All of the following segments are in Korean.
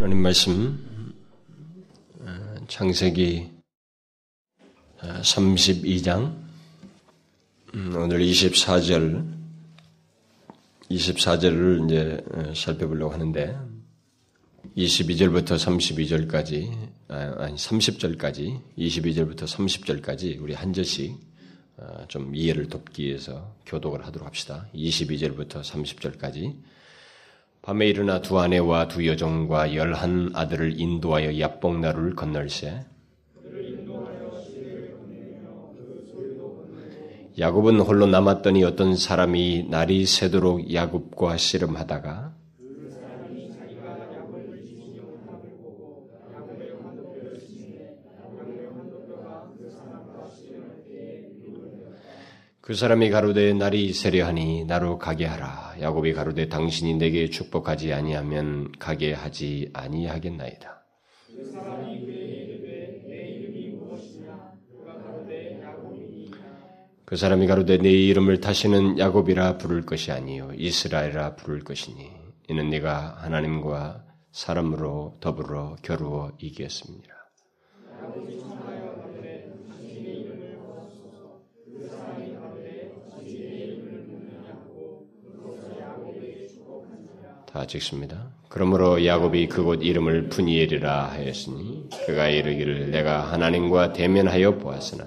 하나님 말씀 어, 창세기 32장 어, 음, 오늘 24절 24절을 이제 어, 살펴보려고 하는데 22절부터 32절까지 아니 30절까지 22절부터 30절까지 우리 한 절씩 좀 이해를 돕기 위해서 교독을 하도록 합시다. 22절부터 30절까지 밤에 일어나 두 아내와 두 여종과 열한 아들을 인도하여 야복나루를 건널세. 야곱은 홀로 남았더니 어떤 사람이 날이 새도록 야곱과 씨름하다가 그 사람이 가로되 날이 세려하니 나로 가게 하라. 야곱이 가로되 당신이 내게 축복하지 아니하면 가게 하지 아니하겠나이다. 그 사람이 가로되 내 이름을 다시는 야곱이라 부를 것이 아니요 이스라엘이라 부를 것이니 이는 네가 하나님과 사람으로 더불어 겨루어 이겼습니다. 다 찍습니다. 그러므로 야곱이 그곳 이름을 푸니엘이라 하였으니 그가 이르기를 내가 하나님과 대면하여 보았으나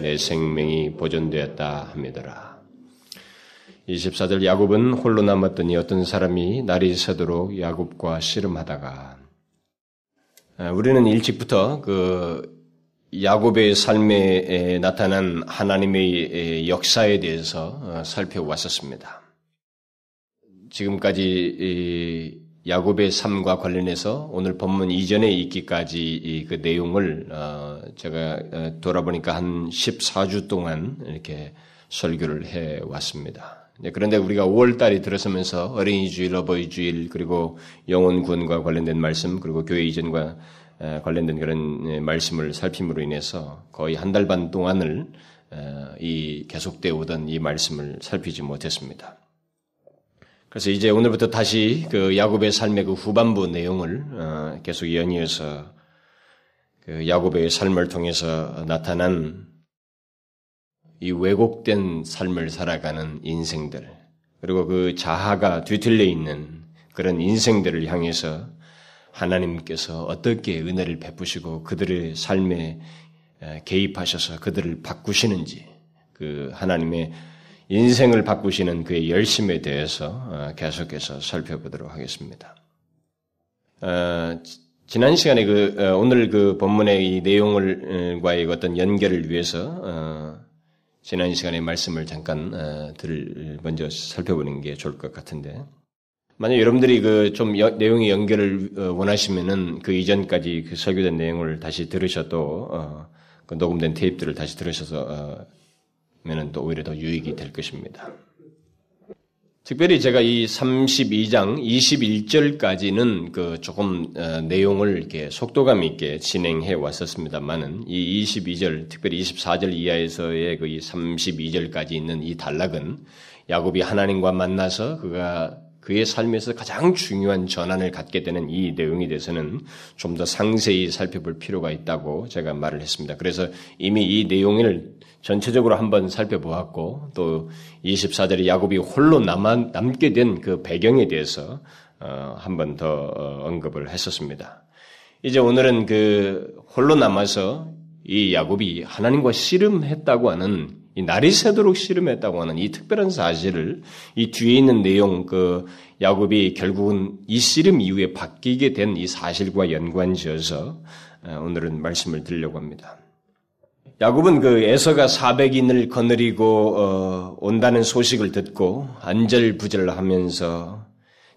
내 생명이 보존되었다 합니다라. 24절 야곱은 홀로 남았더니 어떤 사람이 날이 새도록 야곱과 씨름하다가 아, 우리는 일찍부터 그 야곱의 삶에 나타난 하나님의 역사에 대해서 어, 살펴왔었습니다. 지금까지 야곱의 삶과 관련해서 오늘 본문 이전에 있기까지 그 내용을 어, 제가 어, 돌아보니까 한 14주 동안 이렇게 설교를 해 왔습니다. 그런데 우리가 5월 달이 들어서면서 어린이 주일, 어버이 주일, 그리고 영혼 구원과 관련된 말씀, 그리고 교회 이전과 관련된 그런 예, 말씀을 살핌으로 인해서 거의 한 달 반 동안을 이 계속되어 오던 이 말씀을 살피지 못했습니다. 그래서 이제 오늘부터 다시 그 야곱의 삶의 그 후반부 내용을 어, 계속 연이어서 그 야곱의 삶을 통해서 나타난 이 왜곡된 삶을 살아가는 인생들 그리고 그 자아가 뒤틀려 있는 그런 인생들을 향해서 하나님께서 어떻게 은혜를 베푸시고 그들의 삶에 개입하셔서 그들을 바꾸시는지 그 하나님의 인생을 바꾸시는 그의 열심에 대해서 어, 계속해서 살펴보도록 하겠습니다. 어, 지난 시간에 그 어, 오늘 그 본문의 이 내용을과의 어떤 연결을 위해서 지난 시간에 말씀을 잠깐 들 먼저 살펴보는 게 좋을 것 같은데 만약 여러분들이 그 좀 내용의 연결을 원하시면은 그 이전까지 그 설교된 내용을 다시 들으셔도 그 녹음된 테이프들을 다시 들으셔서 면은 또 오히려 더 유익이 될 것입니다. 특별히 제가 이 32장 21절까지는 그 조금 어, 내용을 이렇게 속도감 있게 진행해 왔었습니다만은 이 22절, 특별히 24절 이하에서의 그 32절까지 있는 이 단락은 야곱이 하나님과 만나서 그가 그의 삶에서 가장 중요한 전환을 갖게 되는 이 내용에 대해서는 좀 더 상세히 살펴볼 필요가 있다고 제가 말을 했습니다. 그래서 이미 이 내용을 전체적으로 한번 살펴보았고 또 24절에 야곱이 홀로 남아, 남게 된 그 배경에 대해서 어, 한번 더 어, 언급을 했었습니다. 이제 오늘은 그 홀로 남아서 이 야곱이 하나님과 씨름했다고 하는 이 날이 새도록 씨름했다고 하는 이 특별한 사실을 이 뒤에 있는 내용 그 야곱이 결국은 이 씨름 이후에 바뀌게 된 이 사실과 연관지어서 어, 오늘은 말씀을 드리려고 합니다. 야곱은 그 에서가 400인을 거느리고 어, 온다는 소식을 듣고 안절부절하면서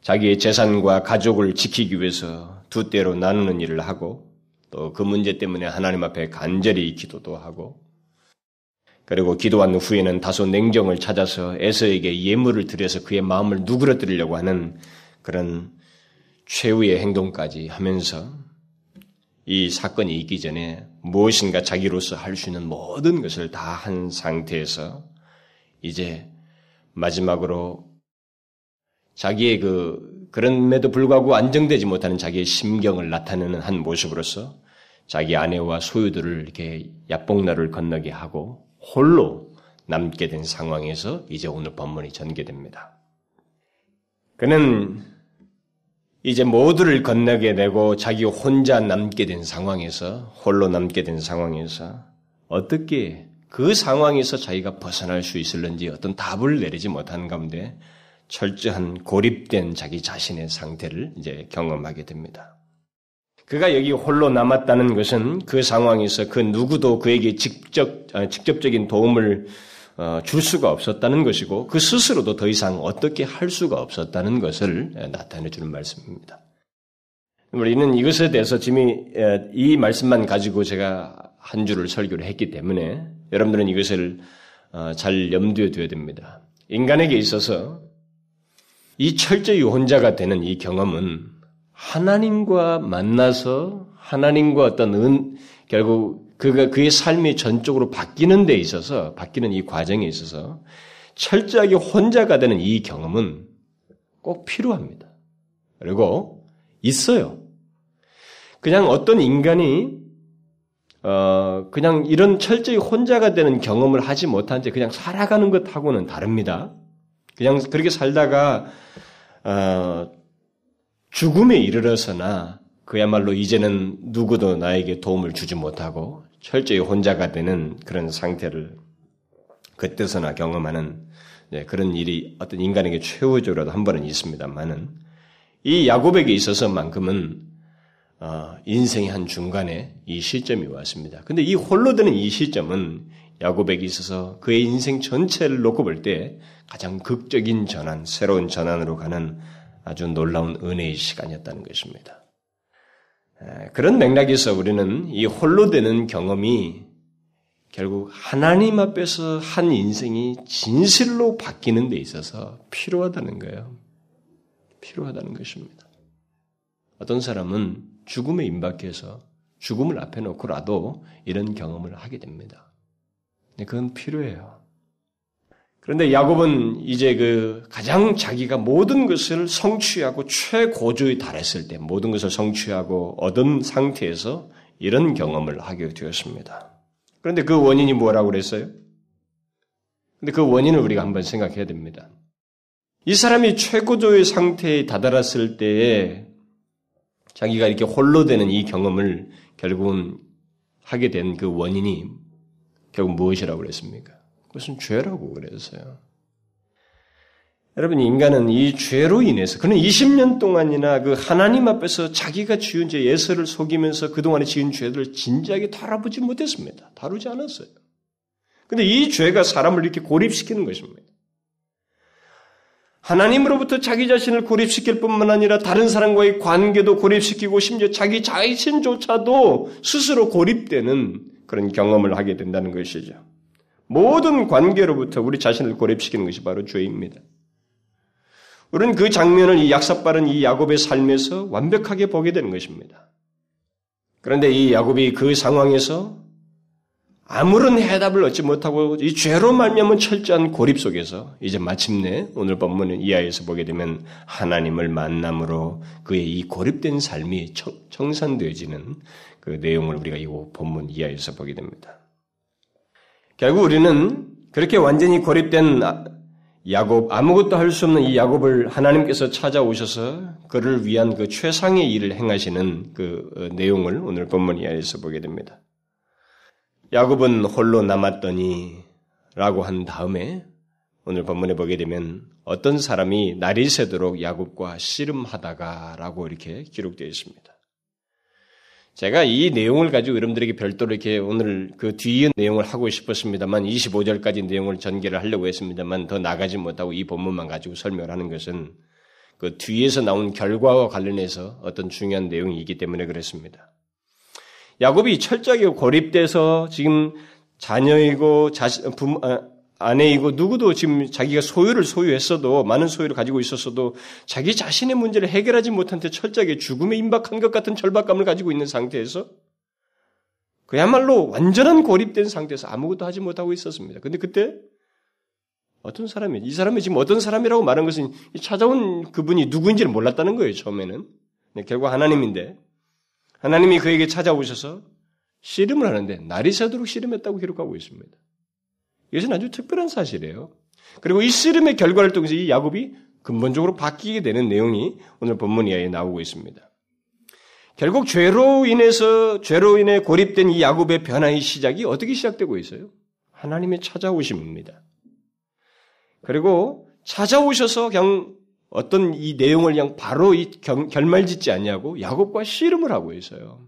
자기의 재산과 가족을 지키기 위해서 두 때로 나누는 일을 하고 또 그 문제 때문에 하나님 앞에 간절히 기도도 하고 그리고 기도한 후에는 다소 냉정을 찾아서 에서에게 예물을 드려서 그의 마음을 누그러뜨리려고 하는 그런 최후의 행동까지 하면서 이 사건이 있기 전에 무엇인가 자기로서 할 수 있는 모든 것을 다 한 상태에서 이제 마지막으로 자기의 그 그럼에도 불구하고 안정되지 못하는 자기의 심경을 나타내는 한 모습으로서 자기 아내와 소유들을 이렇게 야복나루를 건너게 하고 홀로 남게 된 상황에서 이제 오늘 본문이 전개됩니다. 그는 이제 모두를 건너게 되고 자기 혼자 남게 된 상황에서 홀로 남게 된 상황에서 어떻게 그 상황에서 자기가 벗어날 수 있을는지 어떤 답을 내리지 못한 가운데 철저한 고립된 자기 자신의 상태를 이제 경험하게 됩니다. 그가 여기 홀로 남았다는 것은 그 상황에서 그 누구도 그에게 직접, 아, 직접적인 도움을 어, 줄 수가 없었다는 것이고 그 스스로도 더 이상 어떻게 할 수가 없었다는 것을 나타내 주는 말씀입니다. 우리는 이것에 대해서 지금 이 말씀만 가지고 제가 한 주를 설교를 했기 때문에 여러분들은 이것을 어, 잘 염두에 두어야 됩니다. 인간에게 있어서 이 철저히 혼자가 되는 이 경험은 하나님과 만나서 하나님과 어떤 은, 결국 그가 그의 삶이 전적으로 바뀌는 데 있어서 바뀌는 이 과정에 있어서 철저하게 혼자가 되는 이 경험은 꼭 필요합니다. 그리고 있어요. 그냥 어떤 인간이 어 그냥 이런 철저히 혼자가 되는 경험을 하지 못한 채 그냥 살아가는 것하고는 다릅니다. 그냥 그렇게 살다가 어 죽음에 이르러서나 그야말로 이제는 누구도 나에게 도움을 주지 못하고 철저히 혼자가 되는 그런 상태를 그때서나 경험하는 네, 그런 일이 어떤 인간에게 최후적으로도 한 번은 있습니다만은 이 야곱에게 있어서만큼은 어, 인생의 한 중간에 이 시점이 왔습니다. 근데 이 홀로 되는 이 시점은 야곱에게 있어서 그의 인생 전체를 놓고 볼 때 가장 극적인 전환, 새로운 전환으로 가는 아주 놀라운 은혜의 시간이었다는 것입니다. 그런 맥락에서 우리는 이 홀로 되는 경험이 결국 하나님 앞에서 한 인생이 진실로 바뀌는 데 있어서 필요하다는 거예요. 필요하다는 것입니다. 어떤 사람은 죽음에 임박해서 죽음을 앞에 놓고라도 이런 경험을 하게 됩니다. 그건 필요해요. 그런데 야곱은 이제 그 가장 자기가 모든 것을 성취하고 최고조에 달했을 때 모든 것을 성취하고 얻은 상태에서 이런 경험을 하게 되었습니다. 그런데 그 원인이 뭐라고 그랬어요? 근데 그 원인을 우리가 한번 생각해야 됩니다. 이 사람이 최고조의 상태에 다다랐을 때에 자기가 이렇게 홀로 되는 이 경험을 결국은 하게 된 그 원인이 결국 무엇이라고 그랬습니까? 그것은 죄라고 그랬어요. 여러분, 인간은 이 죄로 인해서, 그는 20년 동안이나 그 하나님 앞에서 자기가 지은 죄 예서를 속이면서 그동안에 지은 죄들을 진지하게 다뤄보지 못했습니다. 다루지 않았어요. 근데 이 죄가 사람을 이렇게 고립시키는 것입니다. 하나님으로부터 자기 자신을 고립시킬 뿐만 아니라 다른 사람과의 관계도 고립시키고 심지어 자기 자신조차도 스스로 고립되는 그런 경험을 하게 된다는 것이죠. 모든 관계로부터 우리 자신을 고립시키는 것이 바로 죄입니다. 우리는 그 장면을 이 약삭빠른 이 야곱의 삶에서 완벽하게 보게 되는 것입니다. 그런데 이 야곱이 그 상황에서 아무런 해답을 얻지 못하고 이 죄로 말미암은 철저한 고립 속에서 이제 마침내 오늘 본문은 이하에서 보게 되면 하나님을 만남으로 그의 이 고립된 삶이 청산되어지는 그 내용을 우리가 이 본문 이하에서 보게 됩니다. 결국 우리는 그렇게 완전히 고립된 야곱, 아무것도 할 수 없는 이 야곱을 하나님께서 찾아오셔서 그를 위한 그 최상의 일을 행하시는 그 어, 내용을 오늘 본문 이하에서 보게 됩니다. 야곱은 홀로 남았더니 라고 한 다음에 오늘 본문에 보게 되면 어떤 사람이 날이 새도록 야곱과 씨름하다가 라고 이렇게 기록되어 있습니다. 제가 이 내용을 가지고 여러분들에게 별도로 이렇게 오늘 그 뒤의 내용을 하고 싶었습니다만 25절까지 내용을 전개를 하려고 했습니다만 더 나가지 못하고 이 본문만 가지고 설명을 하는 것은 그 뒤에서 나온 결과와 관련해서 어떤 중요한 내용이 있기 때문에 그랬습니다. 야곱이 철저하게 고립돼서 지금 자녀이고 자신, 부모, 아, 아내이고 누구도 지금 자기가 소유를 소유했어도 많은 소유를 가지고 있었어도 자기 자신의 문제를 해결하지 못한 채 철저하게 죽음에 임박한 것 같은 절박감을 가지고 있는 상태에서 그야말로 완전한 고립된 상태에서 아무것도 하지 못하고 있었습니다. 근데 그때 어떤 사람이 이 사람이 지금 어떤 사람이라고 말한 것은 찾아온 그분이 누구인지를 몰랐다는 거예요. 처음에는 네, 결국 하나님인데 하나님이 그에게 찾아오셔서 씨름을 하는데 날이 새도록 씨름했다고 기록하고 있습니다. 이것은 아주 특별한 사실이에요. 그리고 이 씨름의 결과를 통해서 이 야곱이 근본적으로 바뀌게 되는 내용이 오늘 본문 이하에 나오고 있습니다. 결국 죄로 인해서 죄로 인해 고립된 이 야곱의 변화의 시작이 어떻게 시작되고 있어요? 하나님의 찾아오심입니다. 그리고 찾아오셔서 그냥 어떤 이 내용을 그냥 바로 이 결말 짓지 않냐고 야곱과 씨름을 하고 있어요.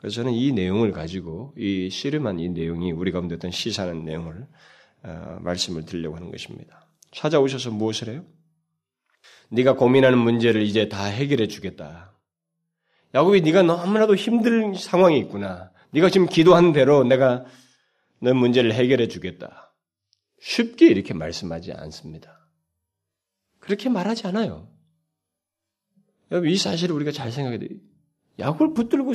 그래서 저는 이 내용을 가지고 이 씨름한 이 내용이 우리 가운데 어떤 시사하는 내용을 어, 말씀을 드리려고 하는 것입니다. 찾아오셔서 무엇을 해요? 네가 고민하는 문제를 이제 다 해결해 주겠다. 야곱이 네가 너무나도 힘든 상황이 있구나. 네가 지금 기도한 대로 내가 너 문제를 해결해 주겠다. 쉽게 이렇게 말씀하지 않습니다. 그렇게 말하지 않아요. 여러분 이 사실을 우리가 잘 생각해야 돼요. 야곱을 붙들고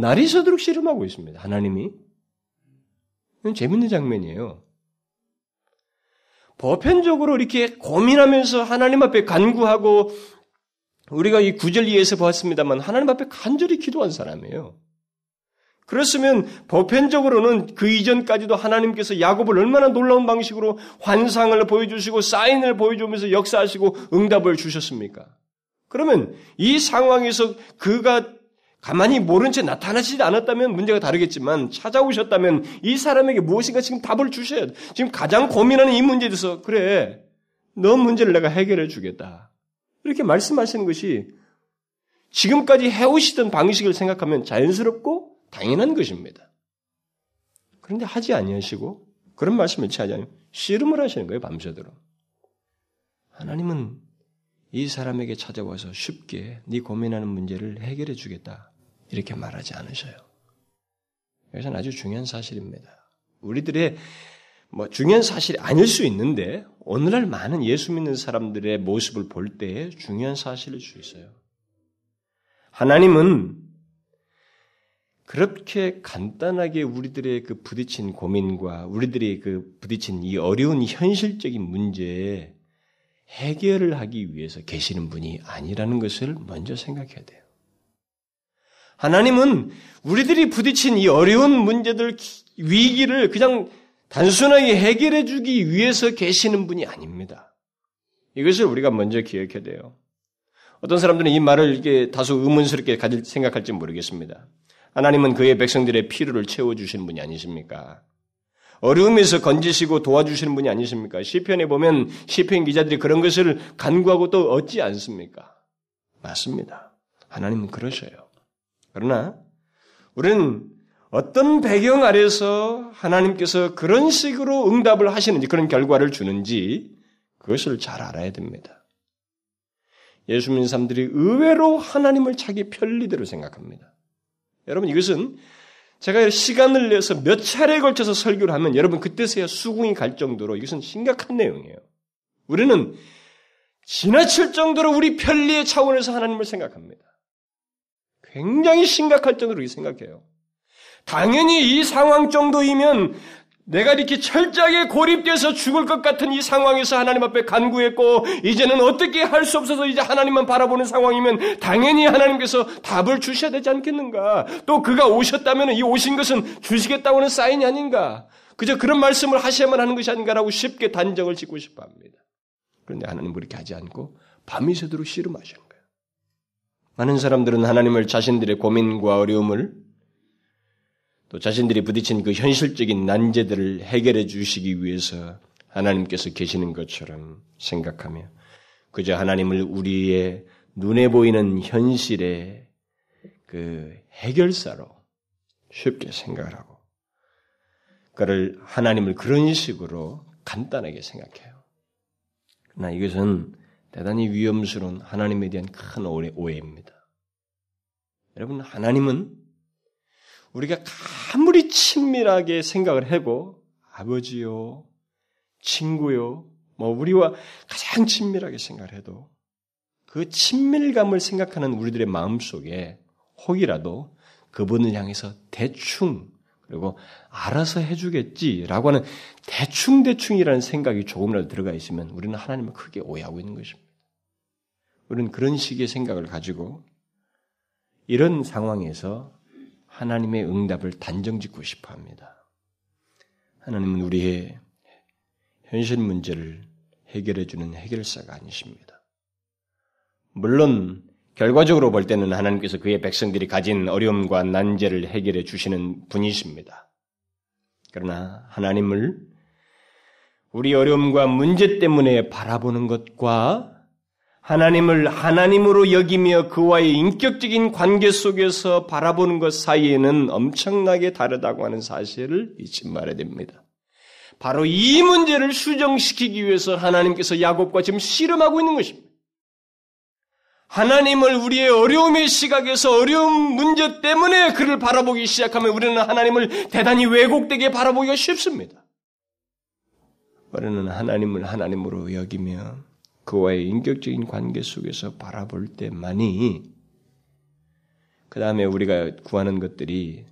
날이 서도록 씨름하고 있습니다. 하나님이. 재밌는 장면이에요. 보편적으로 이렇게 고민하면서 하나님 앞에 간구하고 우리가 이 구절 이에서 보았습니다만 하나님 앞에 간절히 기도한 사람이에요. 그렇으면 보편적으로는 그 이전까지도 하나님께서 야곱을 얼마나 놀라운 방식으로 환상을 보여주시고 사인을 보여주면서 역사하시고 응답을 주셨습니까? 그러면 이 상황에서 그가 가만히 모른 채 나타나시지 않았다면 문제가 다르겠지만 찾아오셨다면 이 사람에게 무엇인가 지금 답을 주셔야 돼. 지금 가장 고민하는 이 문제에 대해서 그래 너 문제를 내가 해결해 주겠다. 이렇게 말씀하시는 것이 지금까지 해오시던 방식을 생각하면 자연스럽고 당연한 것입니다. 그런데 하지 아니하시고 그런 말씀을 취하지 않으면 씨름을 하시는 거예요, 밤새도록. 하나님은 이 사람에게 찾아와서 쉽게 네 고민하는 문제를 해결해 주겠다. 이렇게 말하지 않으셔요. 이것은 아주 중요한 사실입니다. 우리들의 뭐 중요한 사실이 아닐 수 있는데 오늘날 많은 예수 믿는 사람들의 모습을 볼 때에 중요한 사실일 수 있어요. 하나님은 그렇게 간단하게 우리들의 그 부딪힌 고민과 우리들이 그 부딪힌 이 어려운 현실적인 문제에 해결을 하기 위해서 계시는 분이 아니라는 것을 먼저 생각해야 돼요. 하나님은 우리들이 부딪힌 이 어려운 문제들, 위기를 그냥 단순하게 해결해 주기 위해서 계시는 분이 아닙니다. 이것을 우리가 먼저 기억해야 돼요. 어떤 사람들은 이 말을 이게 다소 의문스럽게 가질 생각할지 모르겠습니다. 하나님은 그의 백성들의 필요를 채워주시는 분이 아니십니까? 어려움에서 건지시고 도와주시는 분이 아니십니까? 시편에 보면 시편 기자들이 그런 것을 간구하고 또 얻지 않습니까? 맞습니다. 하나님은 그러셔요. 그러나 우리는 어떤 배경 아래서 하나님께서 그런 식으로 응답을 하시는지 그런 결과를 주는지 그것을 잘 알아야 됩니다. 예수 믿는 사람들이 의외로 하나님을 자기 편리대로 생각합니다. 여러분 이것은 제가 시간을 내서 몇 차례에 걸쳐서 설교를 하면 여러분 그때서야 수긍이 갈 정도로 이것은 심각한 내용이에요. 우리는 지나칠 정도로 우리 편리의 차원에서 하나님을 생각합니다. 굉장히 심각할 정도로 생각해요. 당연히 이 상황 정도이면 내가 이렇게 철저하게 고립돼서 죽을 것 같은 이 상황에서 하나님 앞에 간구했고, 이제는 어떻게 할 수 없어서 이제 하나님만 바라보는 상황이면 당연히 하나님께서 답을 주셔야 되지 않겠는가? 또 그가 오셨다면 이 오신 것은 주시겠다고 하는 사인이 아닌가? 그저 그런 말씀을 하셔야만 하는 것이 아닌가라고 쉽게 단정을 짓고 싶어 합니다. 그런데 하나님은 그렇게 하지 않고 밤이 새도록 씨름하시는 거예요. 많은 사람들은 하나님을 자신들의 고민과 어려움을 또 자신들이 부딪힌 그 현실적인 난제들을 해결해 주시기 위해서 하나님께서 계시는 것처럼 생각하며 그저 하나님을 우리의 눈에 보이는 현실의 그 해결사로 쉽게 생각을 하고 그를 하나님을 그런 식으로 간단하게 생각해요. 그러나 이것은 대단히 위험스러운 하나님에 대한 큰 오해입니다. 여러분, 하나님은 우리가 아무리 친밀하게 생각을 하고 아버지요, 친구요, 뭐 우리와 가장 친밀하게 생각을 해도 그 친밀감을 생각하는 우리들의 마음 속에 혹이라도 그분을 향해서 대충 그리고 알아서 해주겠지라고 하는 대충대충이라는 생각이 조금이라도 들어가 있으면 우리는 하나님을 크게 오해하고 있는 것입니다. 우리는 그런 식의 생각을 가지고 이런 상황에서 하나님의 응답을 단정 짓고 싶어 합니다. 하나님은 우리의 현실 문제를 해결해 주는 해결사가 아니십니다. 물론 결과적으로 볼 때는 하나님께서 그의 백성들이 가진 어려움과 난제를 해결해 주시는 분이십니다. 그러나 하나님을 우리 어려움과 문제 때문에 바라보는 것과 하나님을 하나님으로 여기며 그와의 인격적인 관계 속에서 바라보는 것 사이에는 엄청나게 다르다고 하는 사실을 잊지 말아야 됩니다. 바로 이 문제를 수정시키기 위해서 하나님께서 야곱과 지금 씨름하고 있는 것입니다. 하나님을 우리의 어려움의 시각에서 어려운 문제 때문에 그를 바라보기 시작하면 우리는 하나님을 대단히 왜곡되게 바라보기가 쉽습니다. 우리는 하나님을 하나님으로 여기며 그와의 인격적인 관계 속에서 바라볼 때만이 그 다음에 우리가 구하는 것들이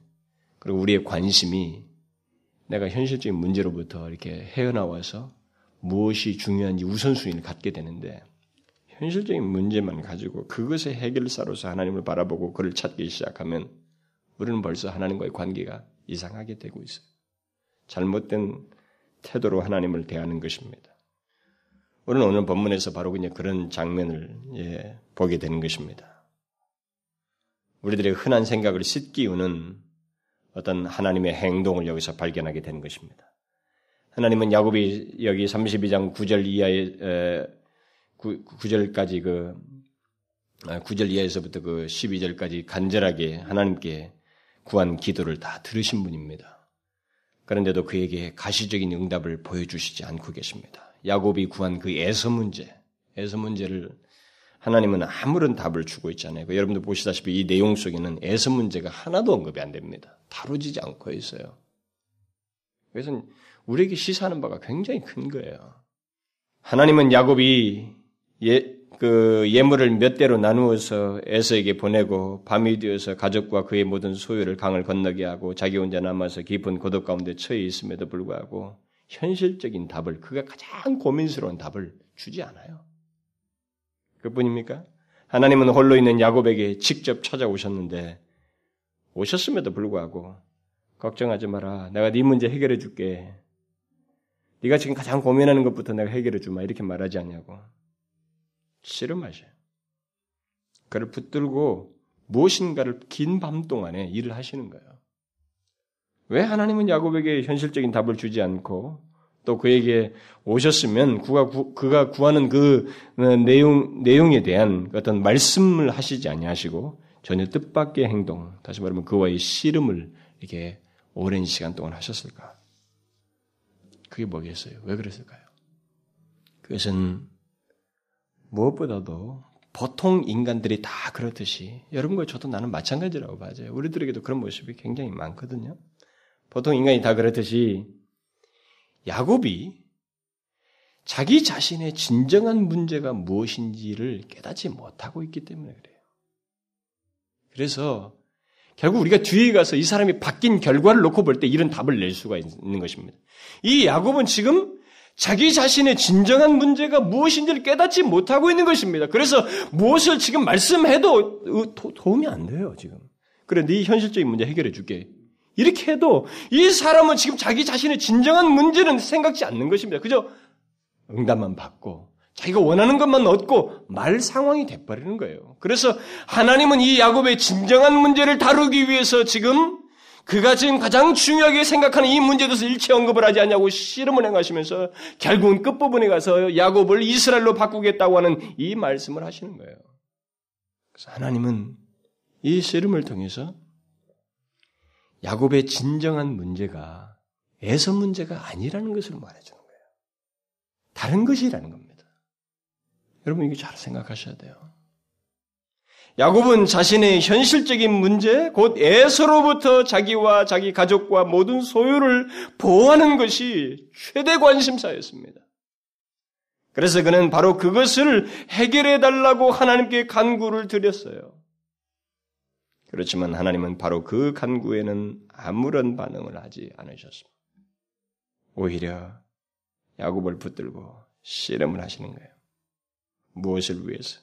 그리고 우리의 관심이 내가 현실적인 문제로부터 이렇게 헤어나와서 무엇이 중요한지 우선순위를 갖게 되는데 현실적인 문제만 가지고 그것의 해결사로서 하나님을 바라보고 그를 찾기 시작하면 우리는 벌써 하나님과의 관계가 이상하게 되고 있어요. 잘못된 태도로 하나님을 대하는 것입니다. 우리는 오늘 본문에서 바로 그냥 그런 장면을 예, 보게 되는 것입니다. 우리들의 흔한 생각을 씻기우는 어떤 하나님의 행동을 여기서 발견하게 되는 것입니다. 하나님은 야곱이 여기 32장 9절 이하의 9, 절까지 그 9절 아, 이하에서부터 그 12절까지 간절하게 하나님께 구한 기도를 다 들으신 분입니다. 그런데도 그에게 가시적인 응답을 보여주시지 않고 계십니다. 야곱이 구한 그 에서 문제, 에서 문제를 하나님은 아무런 답을 주고 있잖아요. 그 여러분들 보시다시피 이 내용 속에는 에서 문제가 하나도 언급이 안 됩니다. 다루지지 않고 있어요. 그래서 우리에게 시사하는 바가 굉장히 큰 거예요. 하나님은 야곱이 예, 그 예물을 몇 대로 나누어서 에서에게 보내고 밤이 되어서 가족과 그의 모든 소유를 강을 건너게 하고 자기 혼자 남아서 깊은 고독 가운데 처해 있음에도 불구하고 현실적인 답을 그가 가장 고민스러운 답을 주지 않아요. 그뿐입니까? 하나님은 홀로 있는 야곱에게 직접 찾아오셨는데 오셨음에도 불구하고 걱정하지 마라. 내가 네 문제 해결해 줄게. 네가 지금 가장 고민하는 것부터 내가 해결해 주마. 이렇게 말하지 않냐고. 씨름하셔요. 그를 붙들고 무엇인가를 긴 밤 동안에 일을 하시는 거예요. 왜 하나님은 야곱에게 현실적인 답을 주지 않고 또 그에게 오셨으면 그가, 구, 그가 구하는 그 어, 내용, 내용에 대한 어떤 말씀을 하시지 아니하시고 전혀 뜻밖의 행동, 다시 말하면 그와의 씨름을 이렇게 오랜 시간 동안 하셨을까? 그게 뭐겠어요? 왜 그랬을까요? 그것은 무엇보다도 보통 인간들이 다 그렇듯이 여러분과 저도 나는 마찬가지라고 봐요. 우리들에게도 그런 모습이 굉장히 많거든요. 보통 인간이 다 그렇듯이 야곱이 자기 자신의 진정한 문제가 무엇인지를 깨닫지 못하고 있기 때문에 그래요. 그래서 결국 우리가 뒤에 가서 이 사람이 바뀐 결과를 놓고 볼 때 이런 답을 낼 수가 있는 것입니다. 이 야곱은 지금 자기 자신의 진정한 문제가 무엇인지를 깨닫지 못하고 있는 것입니다. 그래서 무엇을 지금 말씀해도 도움이 안 돼요, 지금. 그래, 네 현실적인 문제 해결해 줄게. 이렇게 해도 이 사람은 지금 자기 자신의 진정한 문제는 생각지 않는 것입니다. 그저 응답만 받고 자기가 원하는 것만 얻고 말 상황이 돼버리는 거예요. 그래서 하나님은 이 야곱의 진정한 문제를 다루기 위해서 지금 그가 지금 가장 중요하게 생각하는 이 문제에 대해서 일체 언급을 하지 않냐고 씨름을 행하시면서 결국은 끝부분에 가서 야곱을 이스라엘로 바꾸겠다고 하는 이 말씀을 하시는 거예요. 그래서 하나님은 이 씨름을 통해서 야곱의 진정한 문제가 에서 문제가 아니라는 것을 말해주는 거예요. 다른 것이라는 겁니다. 여러분 이거 잘 생각하셔야 돼요. 야곱은 자신의 현실적인 문제, 곧 에서로부터 자기와 자기 가족과 모든 소유를 보호하는 것이 최대 관심사였습니다. 그래서 그는 바로 그것을 해결해 달라고 하나님께 간구를 드렸어요. 그렇지만 하나님은 바로 그 간구에는 아무런 반응을 하지 않으셨습니다. 오히려 야곱을 붙들고 씨름을 하시는 거예요. 무엇을 위해서?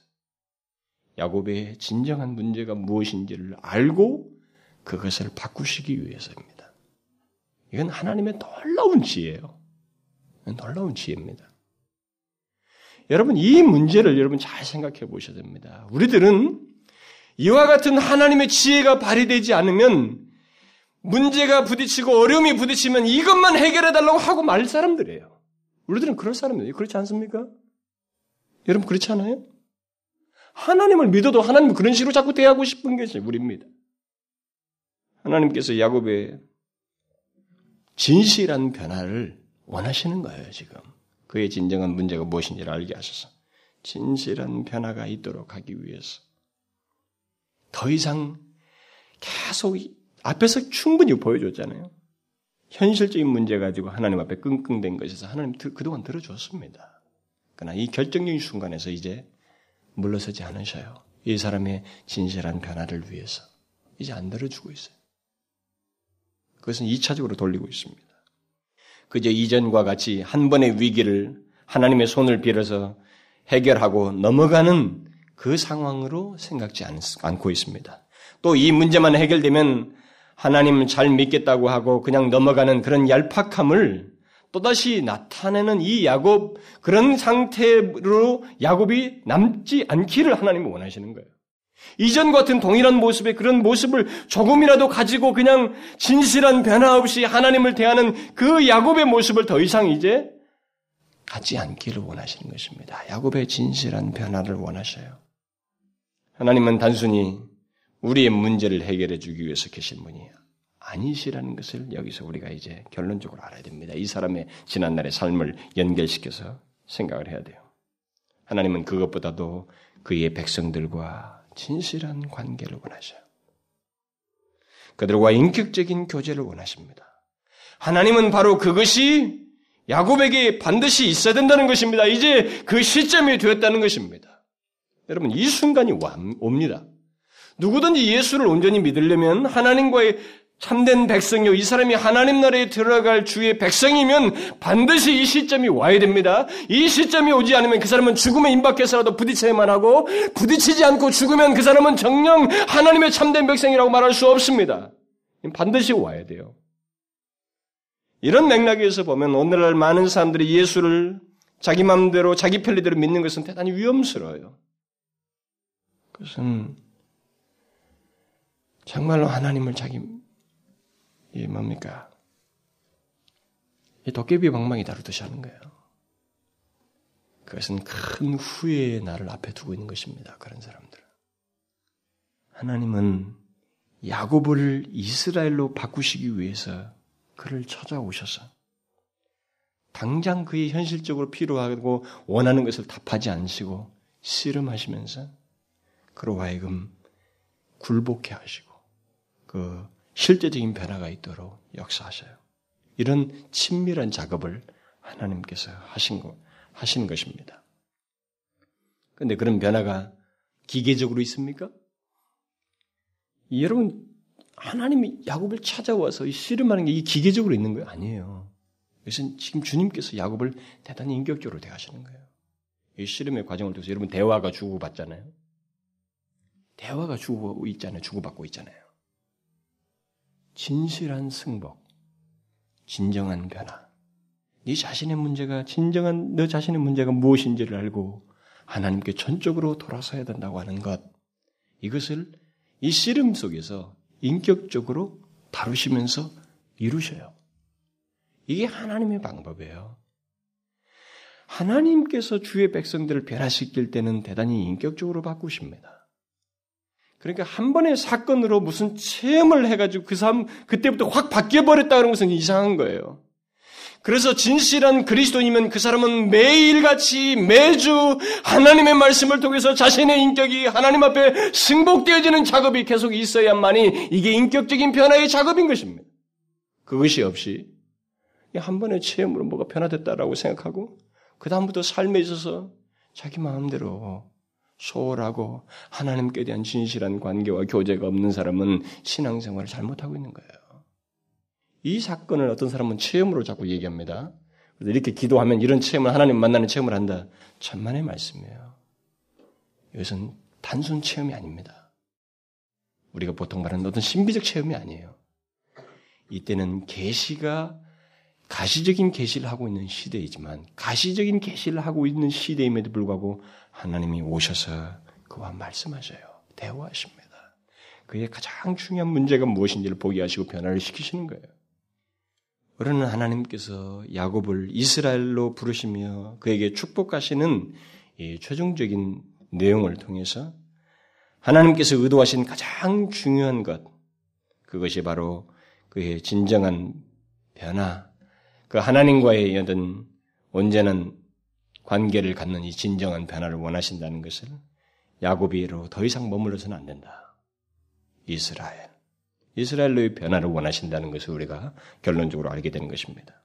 야곱의 진정한 문제가 무엇인지를 알고 그것을 바꾸시기 위해서입니다. 이건 하나님의 놀라운 지혜예요. 놀라운 지혜입니다. 여러분, 이 문제를 여러분 잘 생각해 보셔야 됩니다. 우리들은 이와 같은 하나님의 지혜가 발휘되지 않으면 문제가 부딪히고 어려움이 부딪히면 이것만 해결해 달라고 하고 말 사람들이에요. 우리들은 그럴 사람이에요. 그렇지 않습니까? 여러분 그렇지 않아요? 하나님을 믿어도 하나님은 그런 식으로 자꾸 대하고 싶은 것이 우리입니다. 하나님께서 야곱의 진실한 변화를 원하시는 거예요, 지금. 그의 진정한 문제가 무엇인지를 알게 하셔서. 진실한 변화가 있도록 하기 위해서. 더 이상 계속 앞에서 충분히 보여줬잖아요. 현실적인 문제 가지고 하나님 앞에 끙끙댄 것에서 하나님 그동안 들어줬습니다. 그러나 이 결정적인 순간에서 이제 물러서지 않으셔요. 이 사람의 진실한 변화를 위해서 이제 안 들어주고 있어요. 그것은 2차적으로 돌리고 있습니다. 그저 이전과 같이 한 번의 위기를 하나님의 손을 빌어서 해결하고 넘어가는 그 상황으로 생각지 않고 있습니다. 또 이 문제만 해결되면 하나님 잘 믿겠다고 하고 그냥 넘어가는 그런 얄팍함을 또다시 나타내는 이 야곱 그런 상태로 야곱이 남지 않기를 하나님이 원하시는 거예요. 이전 같은 동일한 모습의 그런 모습을 조금이라도 가지고 그냥 진실한 변화 없이 하나님을 대하는 그 야곱의 모습을 더 이상 이제 갖지 않기를 원하시는 것입니다. 야곱의 진실한 변화를 원하셔요. 하나님은 단순히 우리의 문제를 해결해 주기 위해서 계신 분이 아니시라는 것을 여기서 우리가 이제 결론적으로 알아야 됩니다. 이 사람의 지난날의 삶을 연결시켜서 생각을 해야 돼요. 하나님은 그것보다도 그의 백성들과 진실한 관계를 원하셔요. 그들과 인격적인 교제를 원하십니다. 하나님은 바로 그것이 야곱에게 반드시 있어야 된다는 것입니다. 이제 그 시점이 되었다는 것입니다. 여러분, 이 순간이 옵니다. 누구든지 예수를 온전히 믿으려면 하나님과의 참된 백성이요. 이 사람이 하나님 나라에 들어갈 주의 백성이면 반드시 이 시점이 와야 됩니다. 이 시점이 오지 않으면 그 사람은 죽음에 임박해서라도 부딪혀야만 하고 부딪히지 않고 죽으면 그 사람은 정령 하나님의 참된 백성이라고 말할 수 없습니다. 반드시 와야 돼요. 이런 맥락에서 보면 오늘날 많은 사람들이 예수를 자기 마음대로 자기 편리대로 믿는 것은 대단히 위험스러워요. 그것은 정말로 하나님을 자기 이 뭡니까? 이 도깨비 방망이 다루듯이 하는 거예요. 그것은 큰 후회의 날을 앞에 두고 있는 것입니다. 그런 사람들. 하나님은 야곱을 이스라엘로 바꾸시기 위해서 그를 찾아오셔서 당장 그의 현실적으로 필요하고 원하는 것을 답하지 않으시고 씨름하시면서 그로 하여금 굴복해 하시고 그 실제적인 변화가 있도록 역사하셔요. 이런 친밀한 작업을 하나님께서 하신 거, 하신 것입니다. 그런데 그런 변화가 기계적으로 있습니까? 여러분, 하나님이 야곱을 찾아와서 이 씨름하는 게 이 기계적으로 있는 거예요? 아니에요. 이것은 지금 주님께서 야곱을 대단히 인격적으로 대하시는 거예요. 이 씨름의 과정을 통해서 여러분 대화가 주고받잖아요. 대화가 주고 있잖아요. 주고받고 있잖아요. 진실한 승복, 진정한 변화. 네 자신의 문제가 진정한 너 자신의 문제가 무엇인지를 알고 하나님께 전적으로 돌아서야 된다고 하는 것. 이것을 이 씨름 속에서 인격적으로 다루시면서 이루셔요. 이게 하나님의 방법이에요. 하나님께서 주의 백성들을 변화시킬 때는 대단히 인격적으로 바꾸십니다. 그러니까 한 번의 사건으로 무슨 체험을 해가지고 그 사람 그때부터 확 바뀌어버렸다는 것은 이상한 거예요. 그래서 진실한 그리스도인이면 그 사람은 매일같이 매주 하나님의 말씀을 통해서 자신의 인격이 하나님 앞에 승복되어지는 작업이 계속 있어야만이 이게 인격적인 변화의 작업인 것입니다. 그것이 없이 한 번의 체험으로 뭐가 변화됐다라고 생각하고 그 다음부터 삶에 있어서 자기 마음대로 소홀하고 하나님께 대한 진실한 관계와 교제가 없는 사람은 신앙생활을 잘못하고 있는 거예요. 이 사건을 어떤 사람은 체험으로 자꾸 얘기합니다. 이렇게 기도하면 이런 체험을 하나님 만나는 체험을 한다. 천만의 말씀이에요. 이것은 단순 체험이 아닙니다. 우리가 보통 말하는 어떤 신비적 체험이 아니에요. 이때는 계시가 가시적인 계시를 하고 있는 시대이지만 가시적인 계시를 하고 있는 시대임에도 불구하고 하나님이 오셔서 그와 말씀하셔요. 대화하십니다. 그의 가장 중요한 문제가 무엇인지를 보게 하시고 변화를 시키시는 거예요. 우리는 하나님께서 야곱을 이스라엘로 부르시며 그에게 축복하시는 이 최종적인 내용을 통해서 하나님께서 의도하신 가장 중요한 것, 그것이 바로 그의 진정한 변화, 그 하나님과의 어떤 온전한 관계를 갖는 이 진정한 변화를 원하신다는 것을 야곱이로 더 이상 머물러서는 안 된다. 이스라엘. 이스라엘로의 변화를 원하신다는 것을 우리가 결론적으로 알게 되는 것입니다.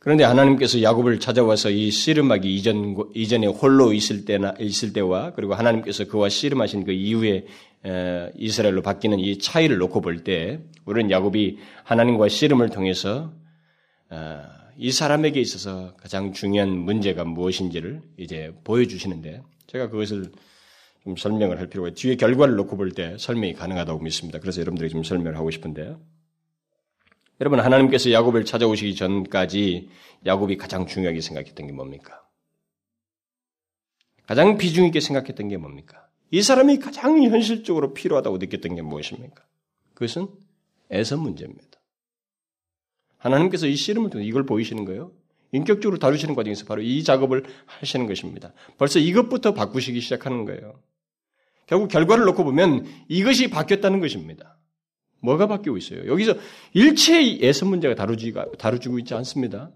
그런데 하나님께서 야곱을 찾아와서 이 씨름하기 이전 이전에 홀로 있을 때나 있을 때와 그리고 하나님께서 그와 씨름하신 그 이후에 에, 이스라엘로 바뀌는 이 차이를 놓고 볼 때 우리는 야곱이 하나님과 씨름을 통해서 어, 이 사람에게 있어서 가장 중요한 문제가 무엇인지를 이제 보여주시는데 제가 그것을 좀 설명을 할 필요가 뒤에 결과를 놓고 볼 때 설명이 가능하다고 믿습니다. 그래서 여러분들에게 좀 설명을 하고 싶은데요. 여러분 하나님께서 야곱을 찾아오시기 전까지 야곱이 가장 중요하게 생각했던 게 뭡니까? 가장 비중 있게 생각했던 게 뭡니까? 이 사람이 가장 현실적으로 필요하다고 느꼈던 게 무엇입니까? 그것은 애서 문제입니다. 하나님께서 이 씨름을 통해 이걸 보이시는 거예요. 인격적으로 다루시는 과정에서 바로 이 작업을 하시는 것입니다. 벌써 이것부터 바꾸시기 시작하는 거예요. 결국 결과를 놓고 보면 이것이 바뀌었다는 것입니다. 뭐가 바뀌고 있어요? 여기서 일체의 예선 문제가 다루지가, 다루지고 있지 않습니다.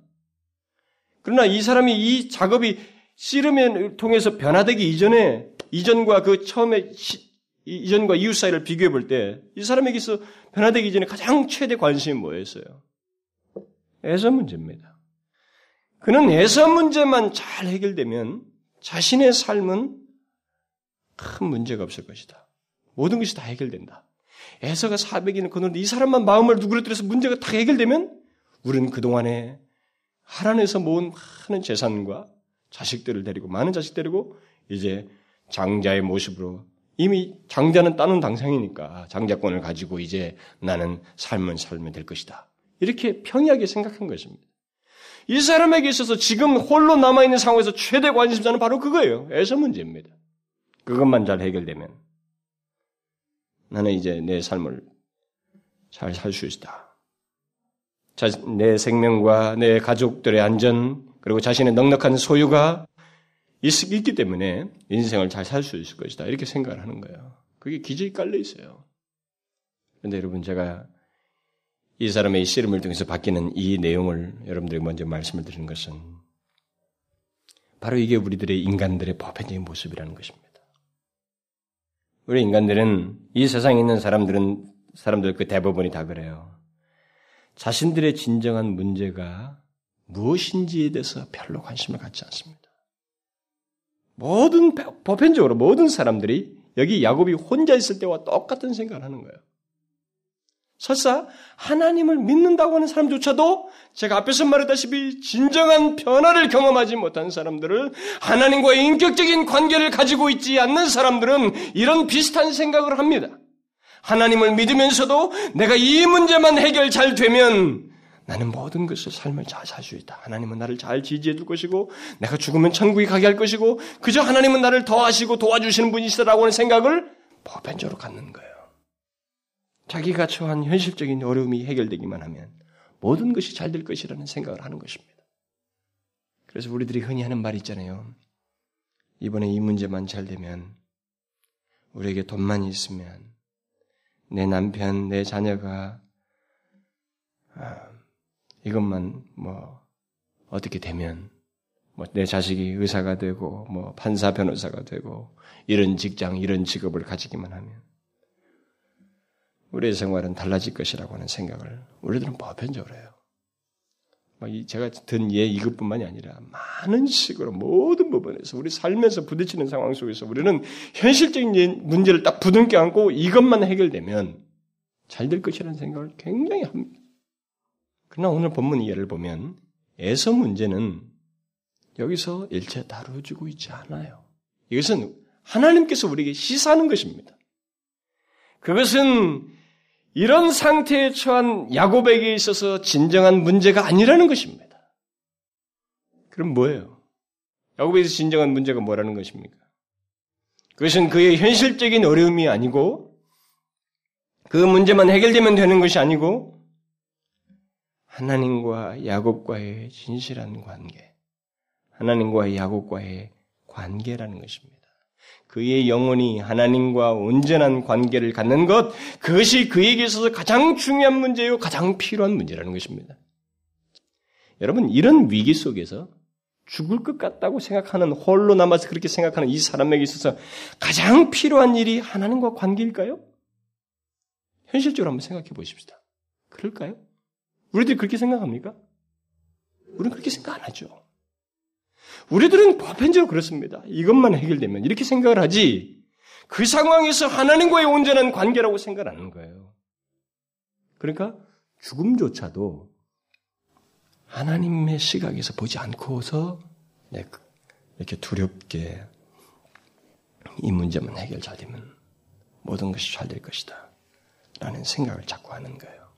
그러나 이 사람이 이 작업이 씨름을 통해서 변화되기 이전에, 이전과 그 처음에, 시, 이전과 이후 사이를 비교해 볼 때, 이 사람에게서 변화되기 이전에 가장 최대 관심이 뭐였어요? 애서 문제입니다. 그는 애서 문제만 잘 해결되면 자신의 삶은 큰 문제가 없을 것이다. 모든 것이 다 해결된다. 에서가 400이는 그런데 이 사람만 마음을 누그러뜨려서 문제가 다 해결되면 우리는 그동안에 하란에서 모은 많은 재산과 자식들을 데리고 많은 자식 데리고 이제 장자의 모습으로 이미 장자는 따는 당상이니까 장자권을 가지고 이제 나는 삶은 살면 될 것이다. 이렇게 평이하게 생각한 것입니다. 이 사람에게 있어서 지금 홀로 남아있는 상황에서 최대 관심사는 바로 그거예요. 에서 문제입니다. 그것만 잘 해결되면 나는 이제 내 삶을 잘 살 수 있다. 내 생명과 내 가족들의 안전 그리고 자신의 넉넉한 소유가 있기 때문에 인생을 잘 살 수 있을 것이다. 이렇게 생각을 하는 거예요. 그게 기저에 깔려 있어요. 그런데 여러분 제가 이 사람의 씨름을 통해서 바뀌는 이 내용을 여러분들에게 먼저 말씀을 드리는 것은 바로 이게 우리들의 인간들의 보편적인 모습이라는 것입니다. 우리 인간들은 이 세상에 있는 사람들은 사람들 그 대부분이 다 그래요. 자신들의 진정한 문제가 무엇인지에 대해서 별로 관심을 갖지 않습니다. 모든 보편적으로 모든 사람들이 여기 야곱이 혼자 있을 때와 똑같은 생각을 하는 거예요. 설사 하나님을 믿는다고 하는 사람조차도 제가 앞에서 말했다시피 진정한 변화를 경험하지 못한 사람들을 하나님과의 인격적인 관계를 가지고 있지 않는 사람들은 이런 비슷한 생각을 합니다. 하나님을 믿으면서도 내가 이 문제만 해결 잘 되면 나는 모든 것을 삶을 잘 살 수 있다. 하나님은 나를 잘 지지해 줄 것이고 내가 죽으면 천국에 가게 할 것이고 그저 하나님은 나를 더하시고 도와주시는 분이시다라고 하는 생각을 보편적으로 갖는 거예요. 자기가 처한 현실적인 어려움이 해결되기만 하면 모든 것이 잘 될 것이라는 생각을 하는 것입니다. 그래서 우리들이 흔히 하는 말이 있잖아요. 이번에 이 문제만 잘 되면, 우리에게 돈만 있으면, 내 남편, 내 자녀가, 아, 이것만 뭐, 어떻게 되면, 뭐, 내 자식이 의사가 되고, 뭐, 판사, 변호사가 되고, 이런 직장, 이런 직업을 가지기만 하면, 우리의 생활은 달라질 것이라고 하는 생각을 우리들은 보편적으로 해요. 제가 든 예 이것뿐만이 아니라 많은 식으로 모든 부분에서 우리 삶에서 부딪히는 상황 속에서 우리는 현실적인 문제를 딱 부둥켜 안고 이것만 해결되면 잘 될 것이라는 생각을 굉장히 합니다. 그러나 오늘 본문 예를 보면 에서 문제는 여기서 일체 다루어지고 있지 않아요. 이것은 하나님께서 우리에게 시사하는 것입니다. 그것은 이런 상태에 처한 야곱에게 있어서 진정한 문제가 아니라는 것입니다. 그럼 뭐예요? 야곱에서 진정한 문제가 뭐라는 것입니까? 그것은 그의 현실적인 어려움이 아니고 그 문제만 해결되면 되는 것이 아니고 하나님과 야곱과의 진실한 관계, 하나님과 야곱과의 관계라는 것입니다. 그의 영혼이 하나님과 온전한 관계를 갖는 것, 그것이 그에게 있어서 가장 중요한 문제요, 가장 필요한 문제라는 것입니다. 여러분, 이런 위기 속에서 죽을 것 같다고 생각하는, 홀로 남아서 그렇게 생각하는 이 사람에게 있어서 가장 필요한 일이 하나님과 관계일까요? 현실적으로 한번 생각해 보십시다. 그럴까요? 우리들이 그렇게 생각합니까? 우리는 그렇게 생각 안 하죠. 우리들은 보편적으로 그렇습니다. 이것만 해결되면 이렇게 생각을 하지 그 상황에서 하나님과의 온전한 관계라고 생각을 하는 거예요. 그러니까 죽음조차도 하나님의 시각에서 보지 않고서 네, 이렇게 두렵게 이 문제만 해결 잘 되면 모든 것이 잘 될 것이다. 라는 생각을 자꾸 하는 거예요.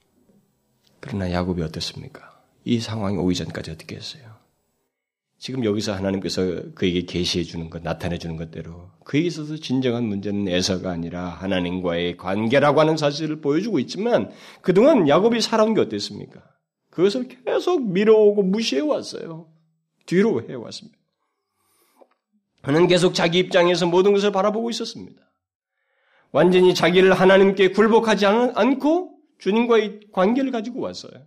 그러나 야곱이 어떻습니까? 이 상황이 오기 전까지 어떻게 했어요? 지금 여기서 하나님께서 그에게 계시해 주는 것, 나타내 주는 것대로 그에게 있어서 진정한 문제는 에서가 아니라 하나님과의 관계라고 하는 사실을 보여주고 있지만 그동안 야곱이 살아온 게 어땠습니까? 그것을 계속 밀어오고 무시해 왔어요. 뒤로 해 왔습니다. 그는 계속 자기 입장에서 모든 것을 바라보고 있었습니다. 완전히 자기를 하나님께 굴복하지 않고 주님과의 관계를 가지고 왔어요.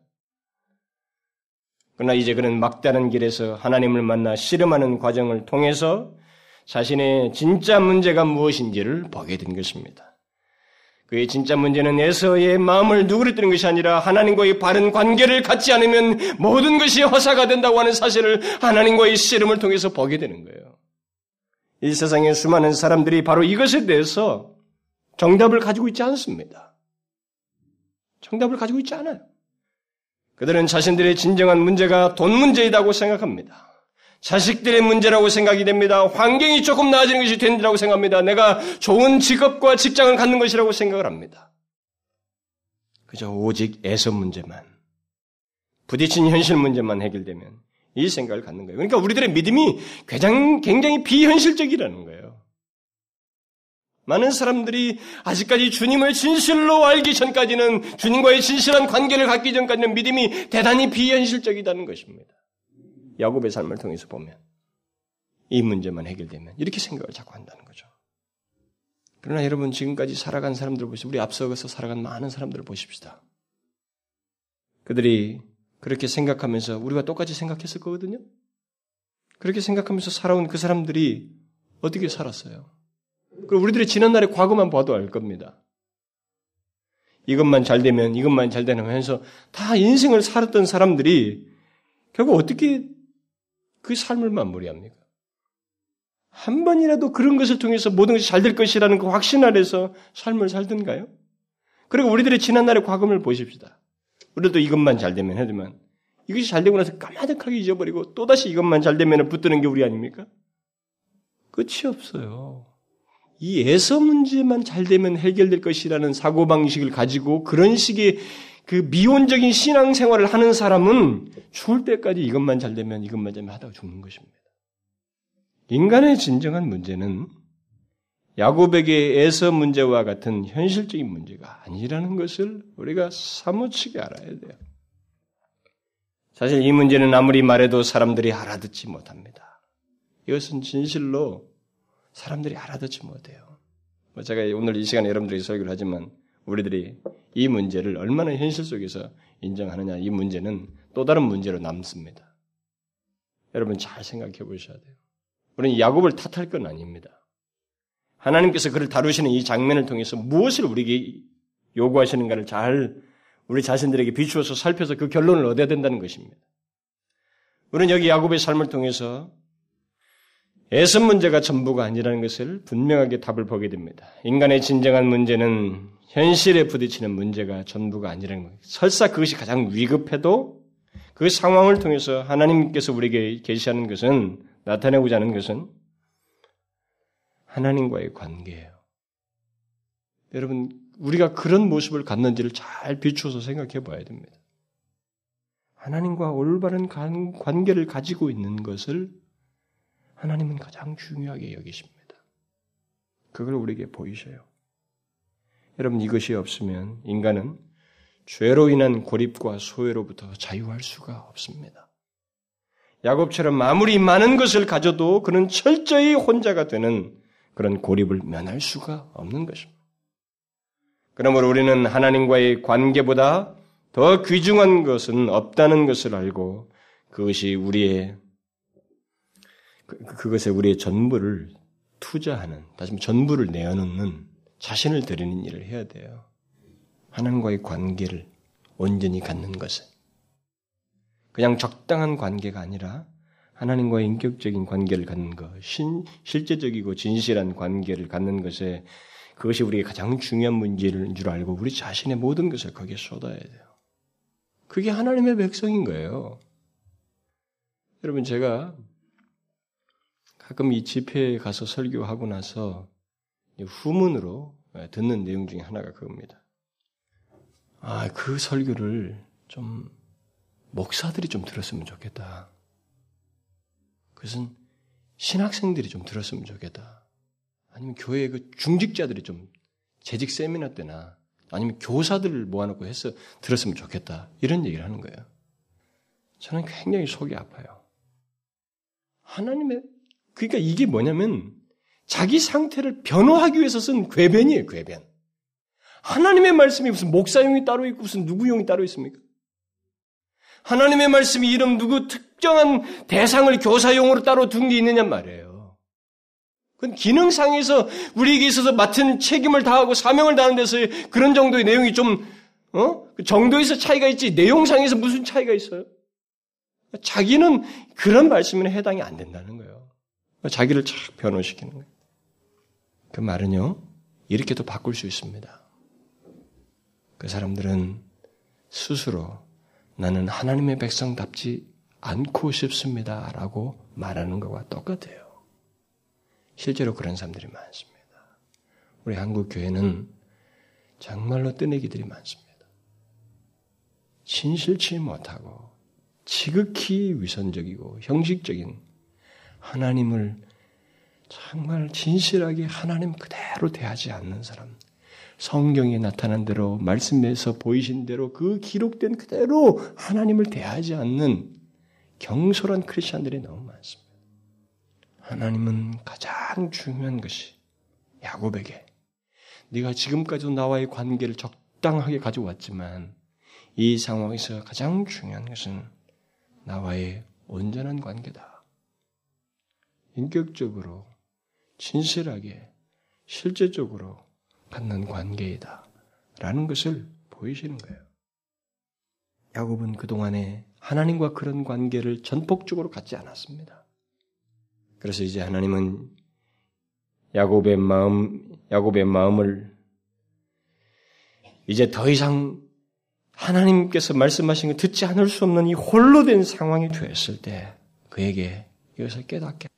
그러나 이제 그는 막다른 길에서 하나님을 만나 씨름하는 과정을 통해서 자신의 진짜 문제가 무엇인지를 보게 된 것입니다. 그의 진짜 문제는 에서의 마음을 누그러뜨리는 것이 아니라 하나님과의 바른 관계를 갖지 않으면 모든 것이 허사가 된다고 하는 사실을 하나님과의 씨름을 통해서 보게 되는 거예요. 이 세상에 수많은 사람들이 바로 이것에 대해서 정답을 가지고 있지 않습니다. 정답을 가지고 있지 않아요. 그들은 자신들의 진정한 문제가 돈 문제이다고 생각합니다. 자식들의 문제라고 생각이 됩니다. 환경이 조금 나아지는 것이 된다고 생각합니다. 내가 좋은 직업과 직장을 갖는 것이라고 생각을 합니다. 그저 오직 애서 문제만, 부딪힌 현실 문제만 해결되면 이 생각을 갖는 거예요. 그러니까 우리들의 믿음이 굉장히, 굉장히 비현실적이라는 거예요. 많은 사람들이 아직까지 주님을 진실로 알기 전까지는 주님과의 진실한 관계를 갖기 전까지는 믿음이 대단히 비현실적이다는 것입니다. 야곱의 삶을 통해서 보면 이 문제만 해결되면 이렇게 생각을 자꾸 한다는 거죠. 그러나 여러분 지금까지 살아간 사람들 보시오. 우리 앞서가서 살아간 많은 사람들을 보십시다. 그들이 그렇게 생각하면서 우리가 똑같이 생각했을 거거든요. 그렇게 생각하면서 살아온 그 사람들이 어떻게 살았어요? 그리고 우리들의 지난날의 과거만 봐도 알 겁니다. 이것만 잘 되면, 이것만 잘 되면 하면서 다 인생을 살았던 사람들이 결국 어떻게 그 삶을 마무리합니까? 한 번이라도 그런 것을 통해서 모든 것이 잘 될 것이라는 그 확신 아래서 삶을 살던가요? 그리고 우리들의 지난날의 과거를 보십시다. 우리도 이것만 잘 되면 해도만 이것이 잘 되고 나서 까마득하게 잊어버리고 또다시 이것만 잘 되면 붙드는 게 우리 아닙니까? 끝이 없어요. 이 애서 문제만 잘 되면 해결될 것이라는 사고방식을 가지고 그런 식의 그 미온적인 신앙생활을 하는 사람은 죽을 때까지 이것만 잘 되면 이것만 잘 되면 하다가 죽는 것입니다. 인간의 진정한 문제는 야곱에게 애서 문제와 같은 현실적인 문제가 아니라는 것을 우리가 사무치게 알아야 돼요. 사실 이 문제는 아무리 말해도 사람들이 알아듣지 못합니다. 이것은 진실로 사람들이 알아듣지 못해요. 뭐 제가 오늘 이 시간에 여러분들에게 설교를 하지만 우리들이 이 문제를 얼마나 현실 속에서 인정하느냐 이 문제는 또 다른 문제로 남습니다. 여러분 잘 생각해 보셔야 돼요. 우리는 야곱을 탓할 건 아닙니다. 하나님께서 그를 다루시는 이 장면을 통해서 무엇을 우리에게 요구하시는가를 잘 우리 자신들에게 비추어서 살펴서 그 결론을 얻어야 된다는 것입니다. 우리는 여기 야곱의 삶을 통해서 애선 문제가 전부가 아니라는 것을 분명하게 답을 보게 됩니다. 인간의 진정한 문제는 현실에 부딪히는 문제가 전부가 아니라는 거예요. 설사 그것이 가장 위급해도 그 상황을 통해서 하나님께서 우리에게 계시하는 것은 나타내고자 하는 것은 하나님과의 관계예요. 여러분, 우리가 그런 모습을 갖는지를 잘 비추어서 생각해 봐야 됩니다. 하나님과 올바른 관계를 가지고 있는 것을 하나님은 가장 중요하게 여기십니다. 그걸 우리에게 보이셔요. 여러분 이것이 없으면 인간은 죄로 인한 고립과 소외로부터 자유할 수가 없습니다. 야곱처럼 아무리 많은 것을 가져도 그는 철저히 혼자가 되는 그런 고립을 면할 수가 없는 것입니다. 그러므로 우리는 하나님과의 관계보다 더 귀중한 것은 없다는 것을 알고 그것이 우리의 그, 그것에 우리의 전부를 투자하는, 다시 말해 전부를 내어놓는 자신을 드리는 일을 해야 돼요. 하나님과의 관계를 온전히 갖는 것은. 그냥 적당한 관계가 아니라 하나님과의 인격적인 관계를 갖는 것, 신, 실제적이고 진실한 관계를 갖는 것에 그것이 우리의 가장 중요한 문제인 줄 알고 우리 자신의 모든 것을 거기에 쏟아야 돼요. 그게 하나님의 백성인 거예요. 여러분, 제가 가끔 이 집회에 가서 설교하고 나서 후문으로 듣는 내용 중에 하나가 그겁니다. 아, 그 설교를 좀 목사들이 좀 들었으면 좋겠다. 그것은 신학생들이 좀 들었으면 좋겠다. 아니면 교회 그 중직자들이 좀 재직 세미나 때나 아니면 교사들을 모아놓고 해서 들었으면 좋겠다. 이런 얘기를 하는 거예요. 저는 굉장히 속이 아파요. 하나님의 그러니까 이게 뭐냐면 자기 상태를 변호하기 위해서 쓴 궤변이에요, 궤변. 하나님의 말씀이 무슨 목사용이 따로 있고 무슨 누구용이 따로 있습니까? 하나님의 말씀이 이런 누구 특정한 대상을 교사용으로 따로 둔 게 있느냐 말이에요. 그건 기능상에서 우리에게 있어서 맡은 책임을 다하고 사명을 다하는 데서 그런 정도의 내용이 좀, 어? 그 정도에서 차이가 있지, 내용상에서 무슨 차이가 있어요? 자기는 그런 말씀에 해당이 안 된다는 거예요. 자기를 착 변호시키는 거예요. 그 말은요, 이렇게도 바꿀 수 있습니다. 그 사람들은 스스로 나는 하나님의 백성답지 않고 싶습니다. 라고 말하는 것과 똑같아요. 실제로 그런 사람들이 많습니다. 우리 한국 교회는 정말로 뜨내기들이 많습니다. 진실치 못하고 지극히 위선적이고 형식적인 하나님을 정말 진실하게 하나님 그대로 대하지 않는 사람, 성경에 나타난 대로, 말씀에서 보이신 대로 그 기록된 그대로 하나님을 대하지 않는 경솔한 크리스천들이 너무 많습니다. 하나님은 가장 중요한 것이 야곱에게 네가 지금까지도 나와의 관계를 적당하게 가져왔지만 이 상황에서 가장 중요한 것은 나와의 온전한 관계다. 인격적으로, 진실하게, 실제적으로 갖는 관계이다. 라는 것을 보이시는 거예요. 야곱은 그동안에 하나님과 그런 관계를 전폭적으로 갖지 않았습니다. 그래서 이제 하나님은 야곱의 마음, 야곱의 마음을 이제 더 이상 하나님께서 말씀하신 걸 듣지 않을 수 없는 이 홀로 된 상황이 되었을 때 그에게 이것을 깨닫게.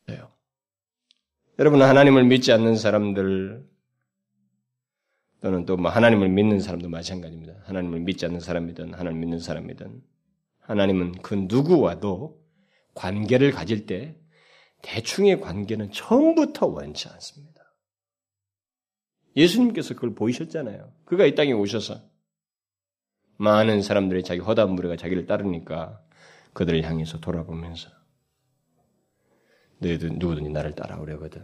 여러분 하나님을 믿지 않는 사람들 또는 또뭐 하나님을 믿는 사람도 마찬가지입니다. 하나님을 믿지 않는 사람이든 하나님 믿는 사람이든 하나님은 그 누구와도 관계를 가질 때 대충의 관계는 처음부터 원치 않습니다. 예수님께서 그걸 보이셨잖아요. 그가 이 땅에 오셔서 많은 사람들이 자기 허다한 무리가 자기를 따르니까 그들을 향해서 돌아보면서 너희들 누구든지 나를 따라오려거든.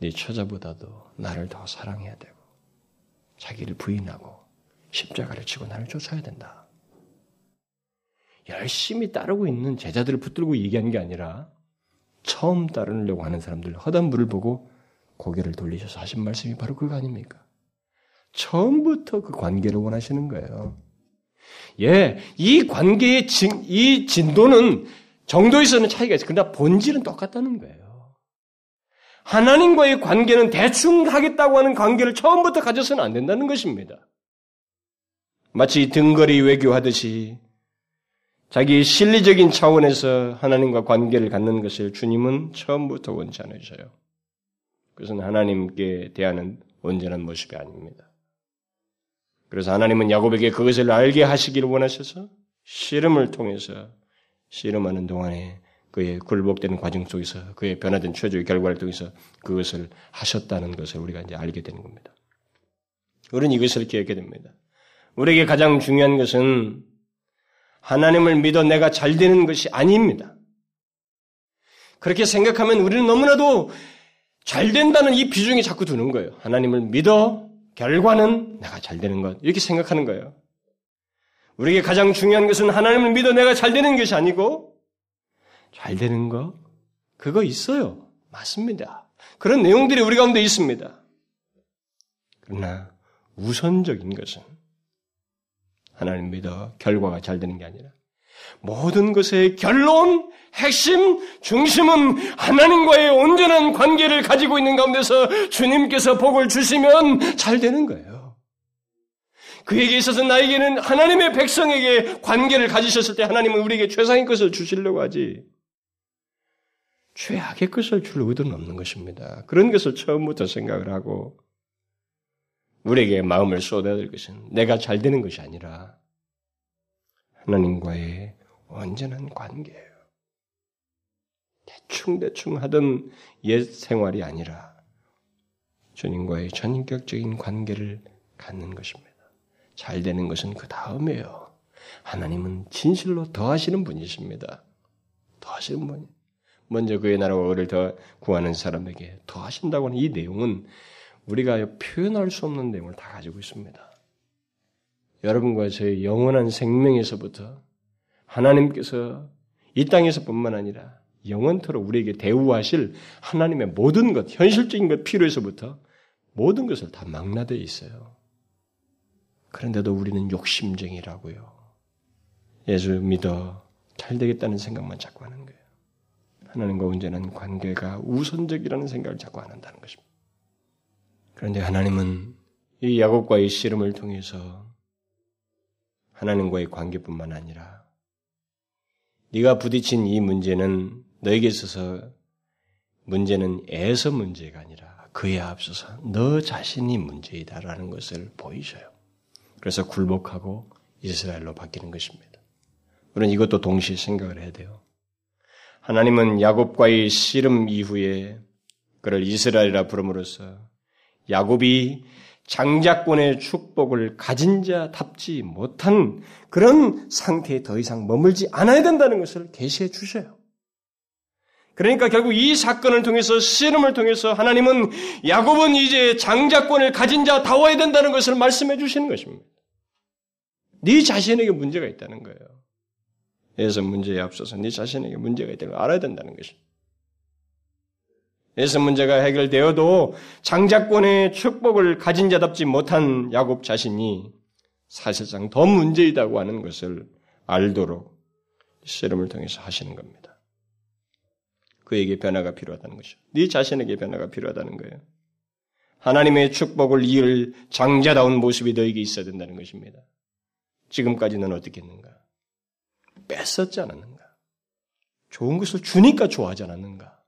네 처자보다도 나를 더 사랑해야 되고 자기를 부인하고 십자가를 치고 나를 쫓아야 된다. 열심히 따르고 있는 제자들을 붙들고 얘기한 게 아니라 처음 따르려고 하는 사람들 허단 물을 보고 고개를 돌리셔서 하신 말씀이 바로 그거 아닙니까? 처음부터 그 관계를 원하시는 거예요. 예, 이 관계의 진, 이 진도는 정도에서는 차이가 있어요. 그러나 본질은 똑같다는 거예요. 하나님과의 관계는 대충 하겠다고 하는 관계를 처음부터 가져서는 안 된다는 것입니다. 마치 등거리 외교하듯이 자기 실리적인 차원에서 하나님과 관계를 갖는 것을 주님은 처음부터 원치 않으셔요. 그것은 하나님께 대하는 온전한 모습이 아닙니다. 그래서 하나님은 야곱에게 그것을 알게 하시기를 원하셔서 씨름을 통해서 씨름하는 동안에 그의 굴복되는 과정 속에서 그의 변화된 최초의 결과를 통해서 그것을 하셨다는 것을 우리가 이제 알게 되는 겁니다. 우리는 이것을 기억해야 됩니다. 우리에게 가장 중요한 것은 하나님을 믿어 내가 잘 되는 것이 아닙니다. 그렇게 생각하면 우리는 너무나도 잘 된다는 이 비중이 자꾸 두는 거예요. 하나님을 믿어 결과는 내가 잘 되는 것. 이렇게 생각하는 거예요. 우리에게 가장 중요한 것은 하나님을 믿어 내가 잘 되는 것이 아니고 잘 되는 거 그거 있어요. 맞습니다. 그런 내용들이 우리 가운데 있습니다. 그러나 우선적인 것은 하나님 믿어 결과가 잘 되는 게 아니라 모든 것의 결론, 핵심, 중심은 하나님과의 온전한 관계를 가지고 있는 가운데서 주님께서 복을 주시면 잘 되는 거예요. 그에게 있어서 나에게는 하나님의 백성에게 관계를 가지셨을 때 하나님은 우리에게 최상의 것을 주시려고 하지. 최악의 것을 줄 의도는 없는 것입니다. 그런 것을 처음부터 생각을 하고 우리에게 마음을 쏟아야 될 것은 내가 잘 되는 것이 아니라 하나님과의 온전한 관계예요. 대충대충 하던 옛 생활이 아니라 주님과의 전인격적인 관계를 갖는 것입니다. 잘 되는 것은 그 다음에요. 하나님은 진실로 더하시는 분이십니다. 더하시는 분. 먼저 그의 나라와 을을 더 구하는 사람에게 더하신다고 하는 이 내용은 우리가 표현할 수 없는 내용을 다 가지고 있습니다. 여러분과 저의 영원한 생명에서부터 하나님께서 이 땅에서뿐만 아니라 영원토록 우리에게 대우하실 하나님의 모든 것, 현실적인 것 필요해서부터 모든 것을 다 망라되어 있어요. 그런데도 우리는 욕심쟁이라고요. 예수 믿어 잘 되겠다는 생각만 자꾸 하는 거예요. 하나님과 온전한 관계가 우선적이라는 생각을 자꾸 안 한다는 것입니다. 그런데 하나님은 이 야곱과의 씨름을 통해서 하나님과의 관계뿐만 아니라 네가 부딪힌 이 문제는 너에게 있어서 문제는 애서 문제가 아니라 그에 앞서서 너 자신이 문제이다라는 것을 보이셔요. 그래서 굴복하고 이스라엘로 바뀌는 것입니다. 우리는 이것도 동시에 생각을 해야 돼요. 하나님은 야곱과의 씨름 이후에 그를 이스라엘이라 부름으로써 야곱이 장자권의 축복을 가진 자답지 못한 그런 상태에 더 이상 머물지 않아야 된다는 것을 계시해 주셔요. 그러니까 결국 이 사건을 통해서 씨름을 통해서 하나님은 야곱은 이제 장자권을 가진 자다워야 된다는 것을 말씀해 주시는 것입니다. 네 자신에게 문제가 있다는 거예요. 그래서 문제에 앞서서 네 자신에게 문제가 있다는 걸 알아야 된다는 것입니다. 에서 문제가 해결되어도 장자권의 축복을 가진 자답지 못한 야곱 자신이 사실상 더 문제이다고 하는 것을 알도록 씨름을 통해서 하시는 겁니다. 그에게 변화가 필요하다는 것이죠. 네 자신에게 변화가 필요하다는 거예요. 하나님의 축복을 이을 장자다운 모습이 너에게 있어야 된다는 것입니다. 지금까지는 어떻게 했는가? 뺐었지 않았는가? 좋은 것을 주니까 좋아하지 않았는가?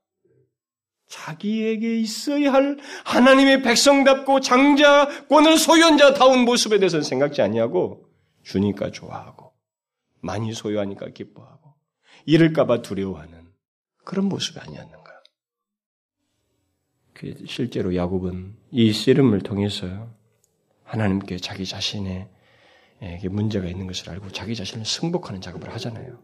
자기에게 있어야 할 하나님의 백성답고 장자권을 소유한 자다운 모습에 대해서는 생각지 아니하고 주니까 좋아하고 많이 소유하니까 기뻐하고 잃을까봐 두려워하는 그런 모습이 아니었는가. 그 실제로 야곱은 이 씨름을 통해서 하나님께 자기 자신의 문제가 있는 것을 알고 자기 자신을 승복하는 작업을 하잖아요.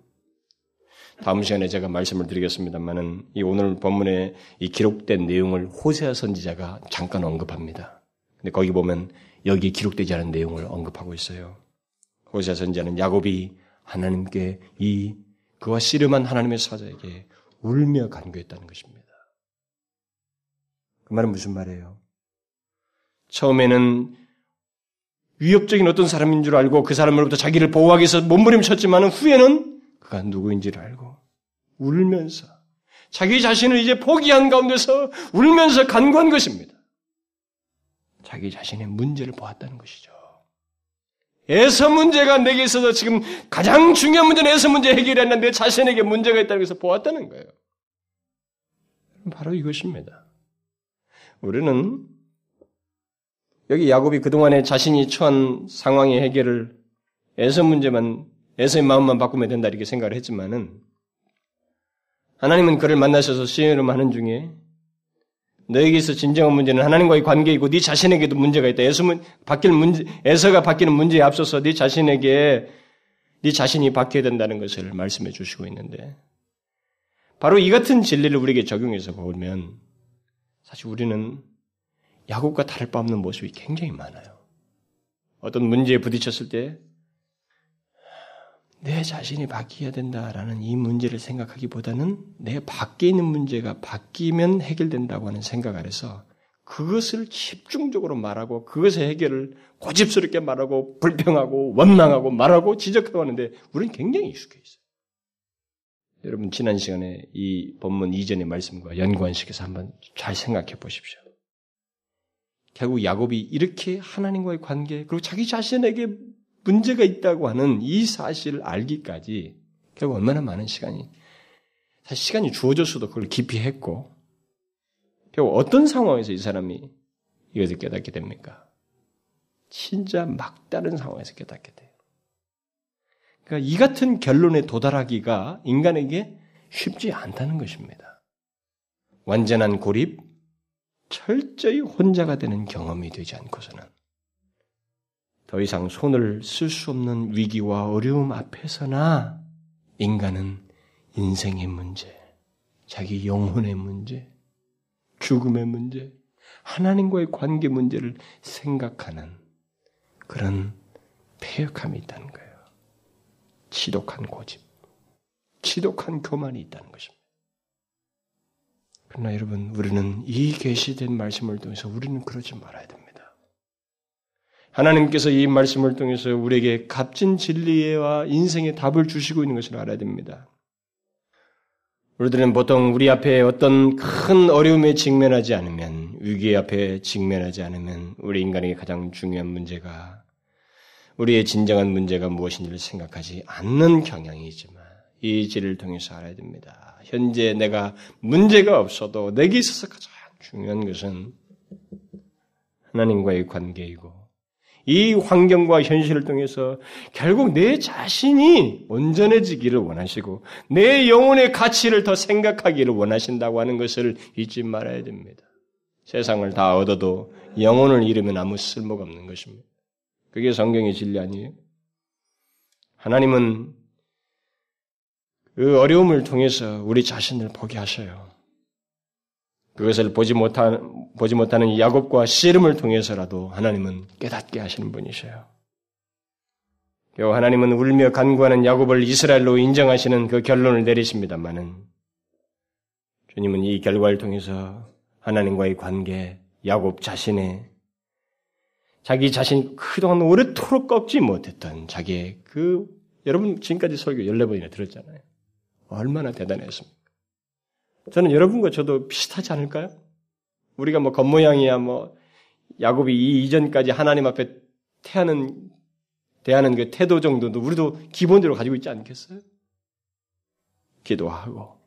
다음 시간에 제가 말씀을 드리겠습니다만은 이 오늘 본문에 이 기록된 내용을 호세아 선지자가 잠깐 언급합니다. 근데 거기 보면 여기 기록되지 않은 내용을 언급하고 있어요. 호세아 선지자는 야곱이 하나님께 이 그와 씨름한 하나님의 사자에게 울며 간구했다는 것입니다. 그 말은 무슨 말이에요? 처음에는 위협적인 어떤 사람인 줄 알고 그 사람으로부터 자기를 보호하기 위해서 몸부림쳤지만 후에는 그가 누구인지를 알고 울면서 자기 자신을 이제 포기한 가운데서 울면서 간구한 것입니다. 자기 자신의 문제를 보았다는 것이죠. 에서 문제가 내게 있어서 지금 가장 중요한 문제는 에서 문제 아니라 내 자신에게 문제가 있다는 것을 보았다는 거예요. 바로 이것입니다. 우리는 여기 야곱이 그동안에 자신이 처한 상황의 해결을 에서 문제만, 에서의 마음만 바꾸면 된다 이렇게 생각을 했지만은 하나님은 그를 만나셔서 시험하는 중에 너에게서 진정한 문제는 하나님과의 관계이고 네 자신에게도 문제가 있다. 에서문 바뀔 문제, 에서가 바뀌는 문제에 앞서서 네 자신에게 네 자신이 바뀌어야 된다는 것을 말씀해 주시고 있는데 바로 이 같은 진리를 우리에게 적용해서 보면 사실 우리는 야곱과 다를 바 없는 모습이 굉장히 많아요. 어떤 문제에 부딪혔을 때 내 자신이 바뀌어야 된다라는 이 문제를 생각하기보다는 내 밖에 있는 문제가 바뀌면 해결된다고 하는 생각 아래서 그것을 집중적으로 말하고 그것의 해결을 고집스럽게 말하고 불평하고 원망하고 말하고 지적하고 하는데 우리는 굉장히 익숙해 있어요. 여러분 지난 시간에 이 본문 이전의 말씀과 연관시켜서 한번 잘 생각해 보십시오. 결국 야곱이 이렇게 하나님과의 관계 그리고 자기 자신에게 문제가 있다고 하는 이 사실을 알기까지 결국 얼마나 많은 시간이 사실 시간이 주어졌어도 그걸 깊이 했고 결국 어떤 상황에서 이 사람이 이것을 깨닫게 됩니까? 진짜 막다른 상황에서 깨닫게 돼요. 그러니까 이 같은 결론에 도달하기가 인간에게 쉽지 않다는 것입니다. 완전한 고립, 철저히 혼자가 되는 경험이 되지 않고서는 더 이상 손을 쓸 수 없는 위기와 어려움 앞에서나 인간은 인생의 문제, 자기 영혼의 문제, 죽음의 문제, 하나님과의 관계 문제를 생각하는 그런 폐역함이 있다는 거예요. 지독한 고집, 지독한 교만이 있다는 것입니다. 그러나 여러분, 우리는 이 계시된 말씀을 통해서 우리는 그러지 말아야 됩니다. 하나님께서 이 말씀을 통해서 우리에게 값진 진리와 인생의 답을 주시고 있는 것을 알아야 됩니다. 우리들은 보통 우리 앞에 어떤 큰 어려움에 직면하지 않으면, 위기 앞에 직면하지 않으면, 우리 인간에게 가장 중요한 문제가, 우리의 진정한 문제가 무엇인지를 생각하지 않는 경향이 있지만, 이 진리를 통해서 알아야 됩니다. 현재 내가 문제가 없어도 내게 있어서 가장 중요한 것은 하나님과의 관계이고, 이 환경과 현실을 통해서 결국 내 자신이 온전해지기를 원하시고 내 영혼의 가치를 더 생각하기를 원하신다고 하는 것을 잊지 말아야 됩니다. 세상을 다 얻어도 영혼을 잃으면 아무 쓸모가 없는 것입니다. 그게 성경의 진리 아니에요? 하나님은 그 어려움을 통해서 우리 자신을 보게 하셔요. 그것을 보지 못한, 보지 못하는 야곱과 씨름을 통해서라도 하나님은 깨닫게 하시는 분이셔요. 요 하나님은 울며 간구하는 야곱을 이스라엘로 인정하시는 그 결론을 내리십니다만은 주님은 이 결과를 통해서 하나님과의 관계, 야곱 자신의 자기 자신이 그동안 오래도록 꺾지 못했던 자기의 그 여러분 지금까지 설교 14번이나 들었잖아요. 얼마나 대단했습니까? 저는 여러분과 저도 비슷하지 않을까요? 우리가 뭐 겉모양이야 뭐 야곱이 이 이전까지 하나님 앞에 태하는 대하는 그 태도 정도도 우리도 기본적으로 가지고 있지 않겠어요? 기도하고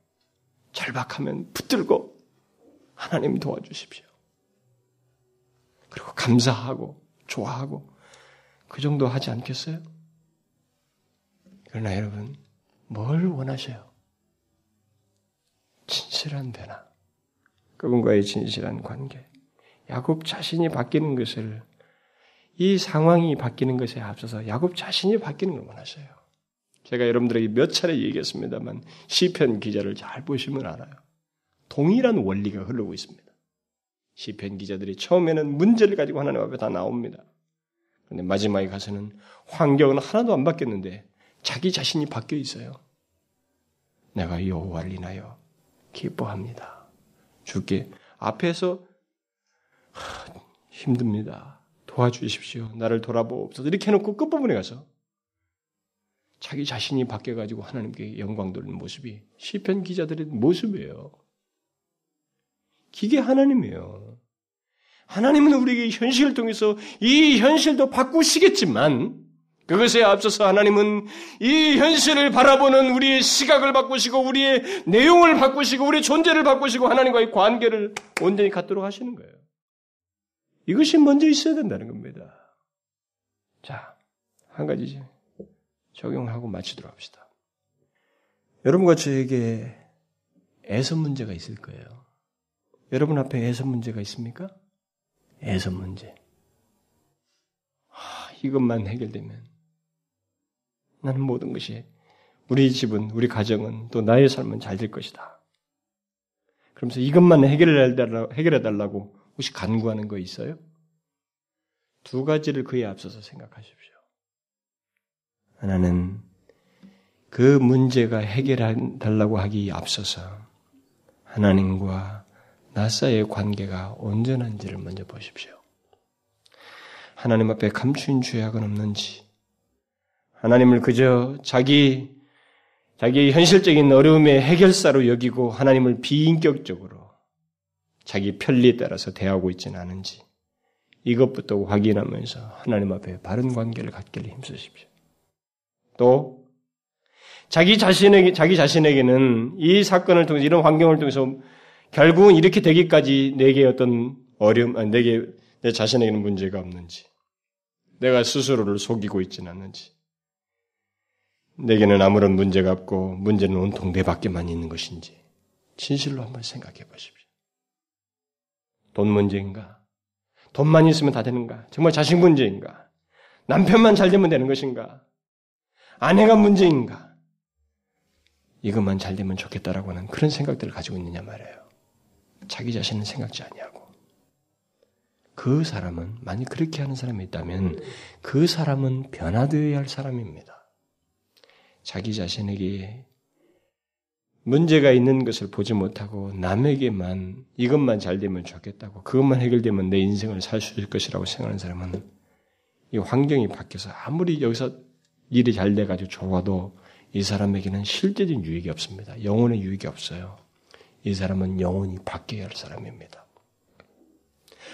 절박하면 붙들고 하나님 도와주십시오. 그리고 감사하고 좋아하고 그 정도 하지 않겠어요? 그러나 여러분 뭘 원하셔요? 진실한 변화, 그분과의 진실한 관계, 야곱 자신이 바뀌는 것을 이 상황이 바뀌는 것에 앞서서 야곱 자신이 바뀌는 걸 원하셔요. 제가 여러분들에게 몇 차례 얘기했습니다만 시편 기자를 잘 보시면 알아요. 동일한 원리가 흐르고 있습니다. 시편 기자들이 처음에는 문제를 가지고 하나님 앞에 다 나옵니다. 그런데 마지막에 가서는 환경은 하나도 안 바뀌었는데 자기 자신이 바뀌어 있어요. 내가 여호와를 인하여 기뻐합니다. 주께 앞에서 하, 힘듭니다. 도와주십시오. 나를 돌아보옵소서. 이렇게 해놓고 끝부분에 가서 자기 자신이 바뀌어가지고 하나님께 영광 돌리는 모습이 시편 기자들의 모습이에요. 기계 하나님이에요. 하나님은 우리에게 현실을 통해서 이 현실도 바꾸시겠지만 그것에 앞서서 하나님은 이 현실을 바라보는 우리의 시각을 바꾸시고 우리의 내용을 바꾸시고 우리의 존재를 바꾸시고 하나님과의 관계를 온전히 갖도록 하시는 거예요. 이것이 먼저 있어야 된다는 겁니다. 자, 한 가지 적용하고 마치도록 합시다. 여러분과 저에게 애선 문제가 있을 거예요. 여러분 앞에 애선 문제가 있습니까? 애선 문제. 아, 이것만 해결되면 나는 모든 것이 우리 집은, 우리 가정은 또 나의 삶은 잘 될 것이다. 그러면서 이것만 해결해 달라고 혹시 간구하는 거 있어요? 두 가지를 그에 앞서서 생각하십시오. 하나는 그 문제가 해결해 달라고 하기 앞서서 하나님과 나 사이의 관계가 온전한지를 먼저 보십시오. 하나님 앞에 감춘 죄악은 없는지, 하나님을 그저 자기, 자기 현실적인 어려움의 해결사로 여기고 하나님을 비인격적으로 자기 편리에 따라서 대하고 있지는 않은지, 이것부터 확인하면서 하나님 앞에 바른 관계를 갖기를 힘쓰십시오. 또, 자기 자신에게, 자기 자신에게는 이 사건을 통해서, 이런 환경을 통해서 결국은 이렇게 되기까지 내게 어떤 어려움, 아니, 내게, 내 자신에게는 문제가 없는지, 내가 스스로를 속이고 있지는 않는지, 내게는 아무런 문제가 없고, 문제는 온통 내 밖에만 있는 것인지, 진실로 한번 생각해 보십시오. 돈 문제인가? 돈만 있으면 다 되는가? 정말 자식 문제인가? 남편만 잘 되면 되는 것인가? 아내가 문제인가? 이것만 잘 되면 좋겠다라고 하는 그런 생각들을 가지고 있느냐 말이에요. 자기 자신은 생각지 아니하고. 그 사람은 만약 그렇게 하는 사람이 있다면 그 사람은 변화되어야 할 사람입니다. 자기 자신에게 문제가 있는 것을 보지 못하고 남에게만 이것만 잘 되면 좋겠다고 그것만 해결되면 내 인생을 살 수 있을 것이라고 생각하는 사람은 이 환경이 바뀌어서 아무리 여기서 일이 잘 돼가지고 좋아도 이 사람에게는 실제적인 유익이 없습니다. 영혼의 유익이 없어요. 이 사람은 영혼이 바뀌어야 할 사람입니다.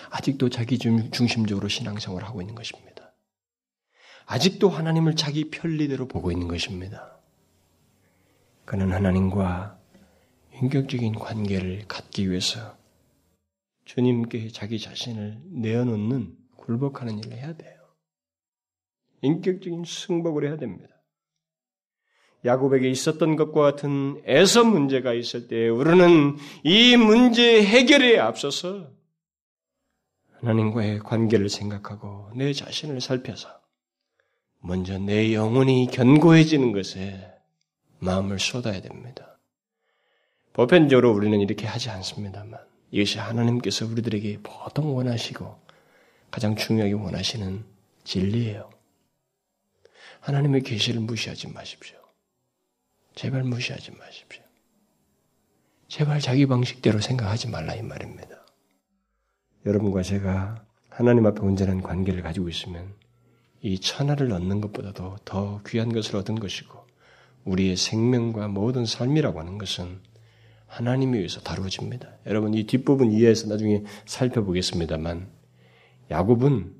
아직도 자기 중심적으로 신앙생활을 하고 있는 것입니다. 아직도 하나님을 자기 편리대로 보고 있는 것입니다. 그는 하나님과 인격적인 관계를 갖기 위해서 주님께 자기 자신을 내어놓는 굴복하는 일을 해야 돼요. 인격적인 승복을 해야 됩니다. 야곱에게 있었던 것과 같은 애서 문제가 있을 때 우리는 이 문제 해결에 앞서서 하나님과의 관계를 생각하고 내 자신을 살펴서 먼저 내 영혼이 견고해지는 것에 마음을 쏟아야 됩니다. 보편적으로 우리는 이렇게 하지 않습니다만 이것이 하나님께서 우리들에게 보통 원하시고 가장 중요하게 원하시는 진리예요. 하나님의 계시를 무시하지 마십시오. 제발 무시하지 마십시오. 제발 자기 방식대로 생각하지 말라 이 말입니다. 여러분과 제가 하나님 앞에 온전한 관계를 가지고 있으면 이 천하를 얻는 것보다도 더 귀한 것을 얻은 것이고 우리의 생명과 모든 삶이라고 하는 것은 하나님에 의해서 다루어집니다. 여러분 이 뒷부분 이해해서 나중에 살펴보겠습니다만 야곱은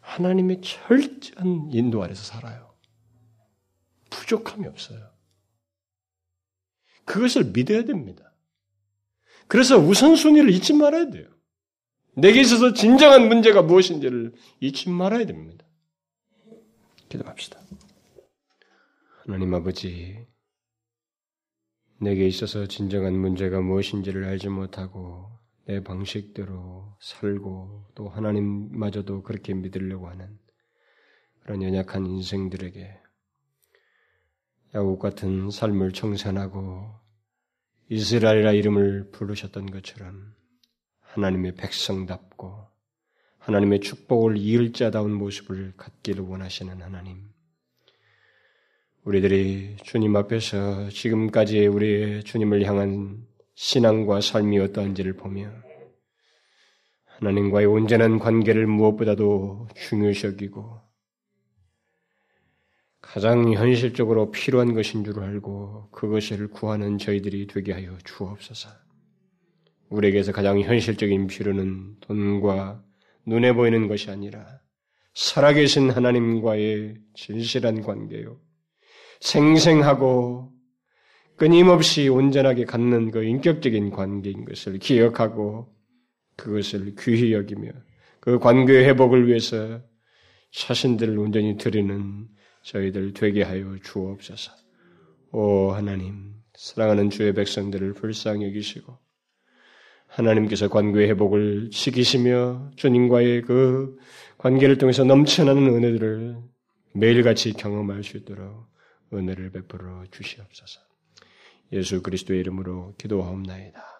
하나님의 철저한 인도 아래서 살아요. 부족함이 없어요. 그것을 믿어야 됩니다. 그래서 우선순위를 잊지 말아야 돼요. 내게 있어서 진정한 문제가 무엇인지를 잊지 말아야 됩니다. 기도합시다. 하나님 아버지, 내게 있어서 진정한 문제가 무엇인지를 알지 못하고 내 방식대로 살고 또 하나님마저도 그렇게 믿으려고 하는 그런 연약한 인생들에게 야곱 같은 삶을 청산하고 이스라엘이라 이름을 부르셨던 것처럼 하나님의 백성답고 하나님의 축복을 이을 자다운 모습을 갖기를 원하시는 하나님. 우리들이 주님 앞에서 지금까지 우리의 주님을 향한 신앙과 삶이 어떠한지를 보며 하나님과의 온전한 관계를 무엇보다도 중요시 여기고 가장 현실적으로 필요한 것인 줄 알고 그것을 구하는 저희들이 되게 하여 주옵소서. 우리에게서 가장 현실적인 필요는 돈과 눈에 보이는 것이 아니라 살아계신 하나님과의 진실한 관계요. 생생하고 끊임없이 온전하게 갖는 그 인격적인 관계인 것을 기억하고 그것을 귀히 여기며 그 관계의 회복을 위해서 자신들을 온전히 드리는 저희들 되게 하여 주옵소서. 오 하나님, 사랑하는 주의 백성들을 불쌍히 여기시고 하나님께서 관계의 회복을 시키시며 주님과의 그 관계를 통해서 넘쳐나는 은혜들을 매일같이 경험할 수 있도록 은혜를 베풀어 주시옵소서. 예수 그리스도의 이름으로 기도하옵나이다.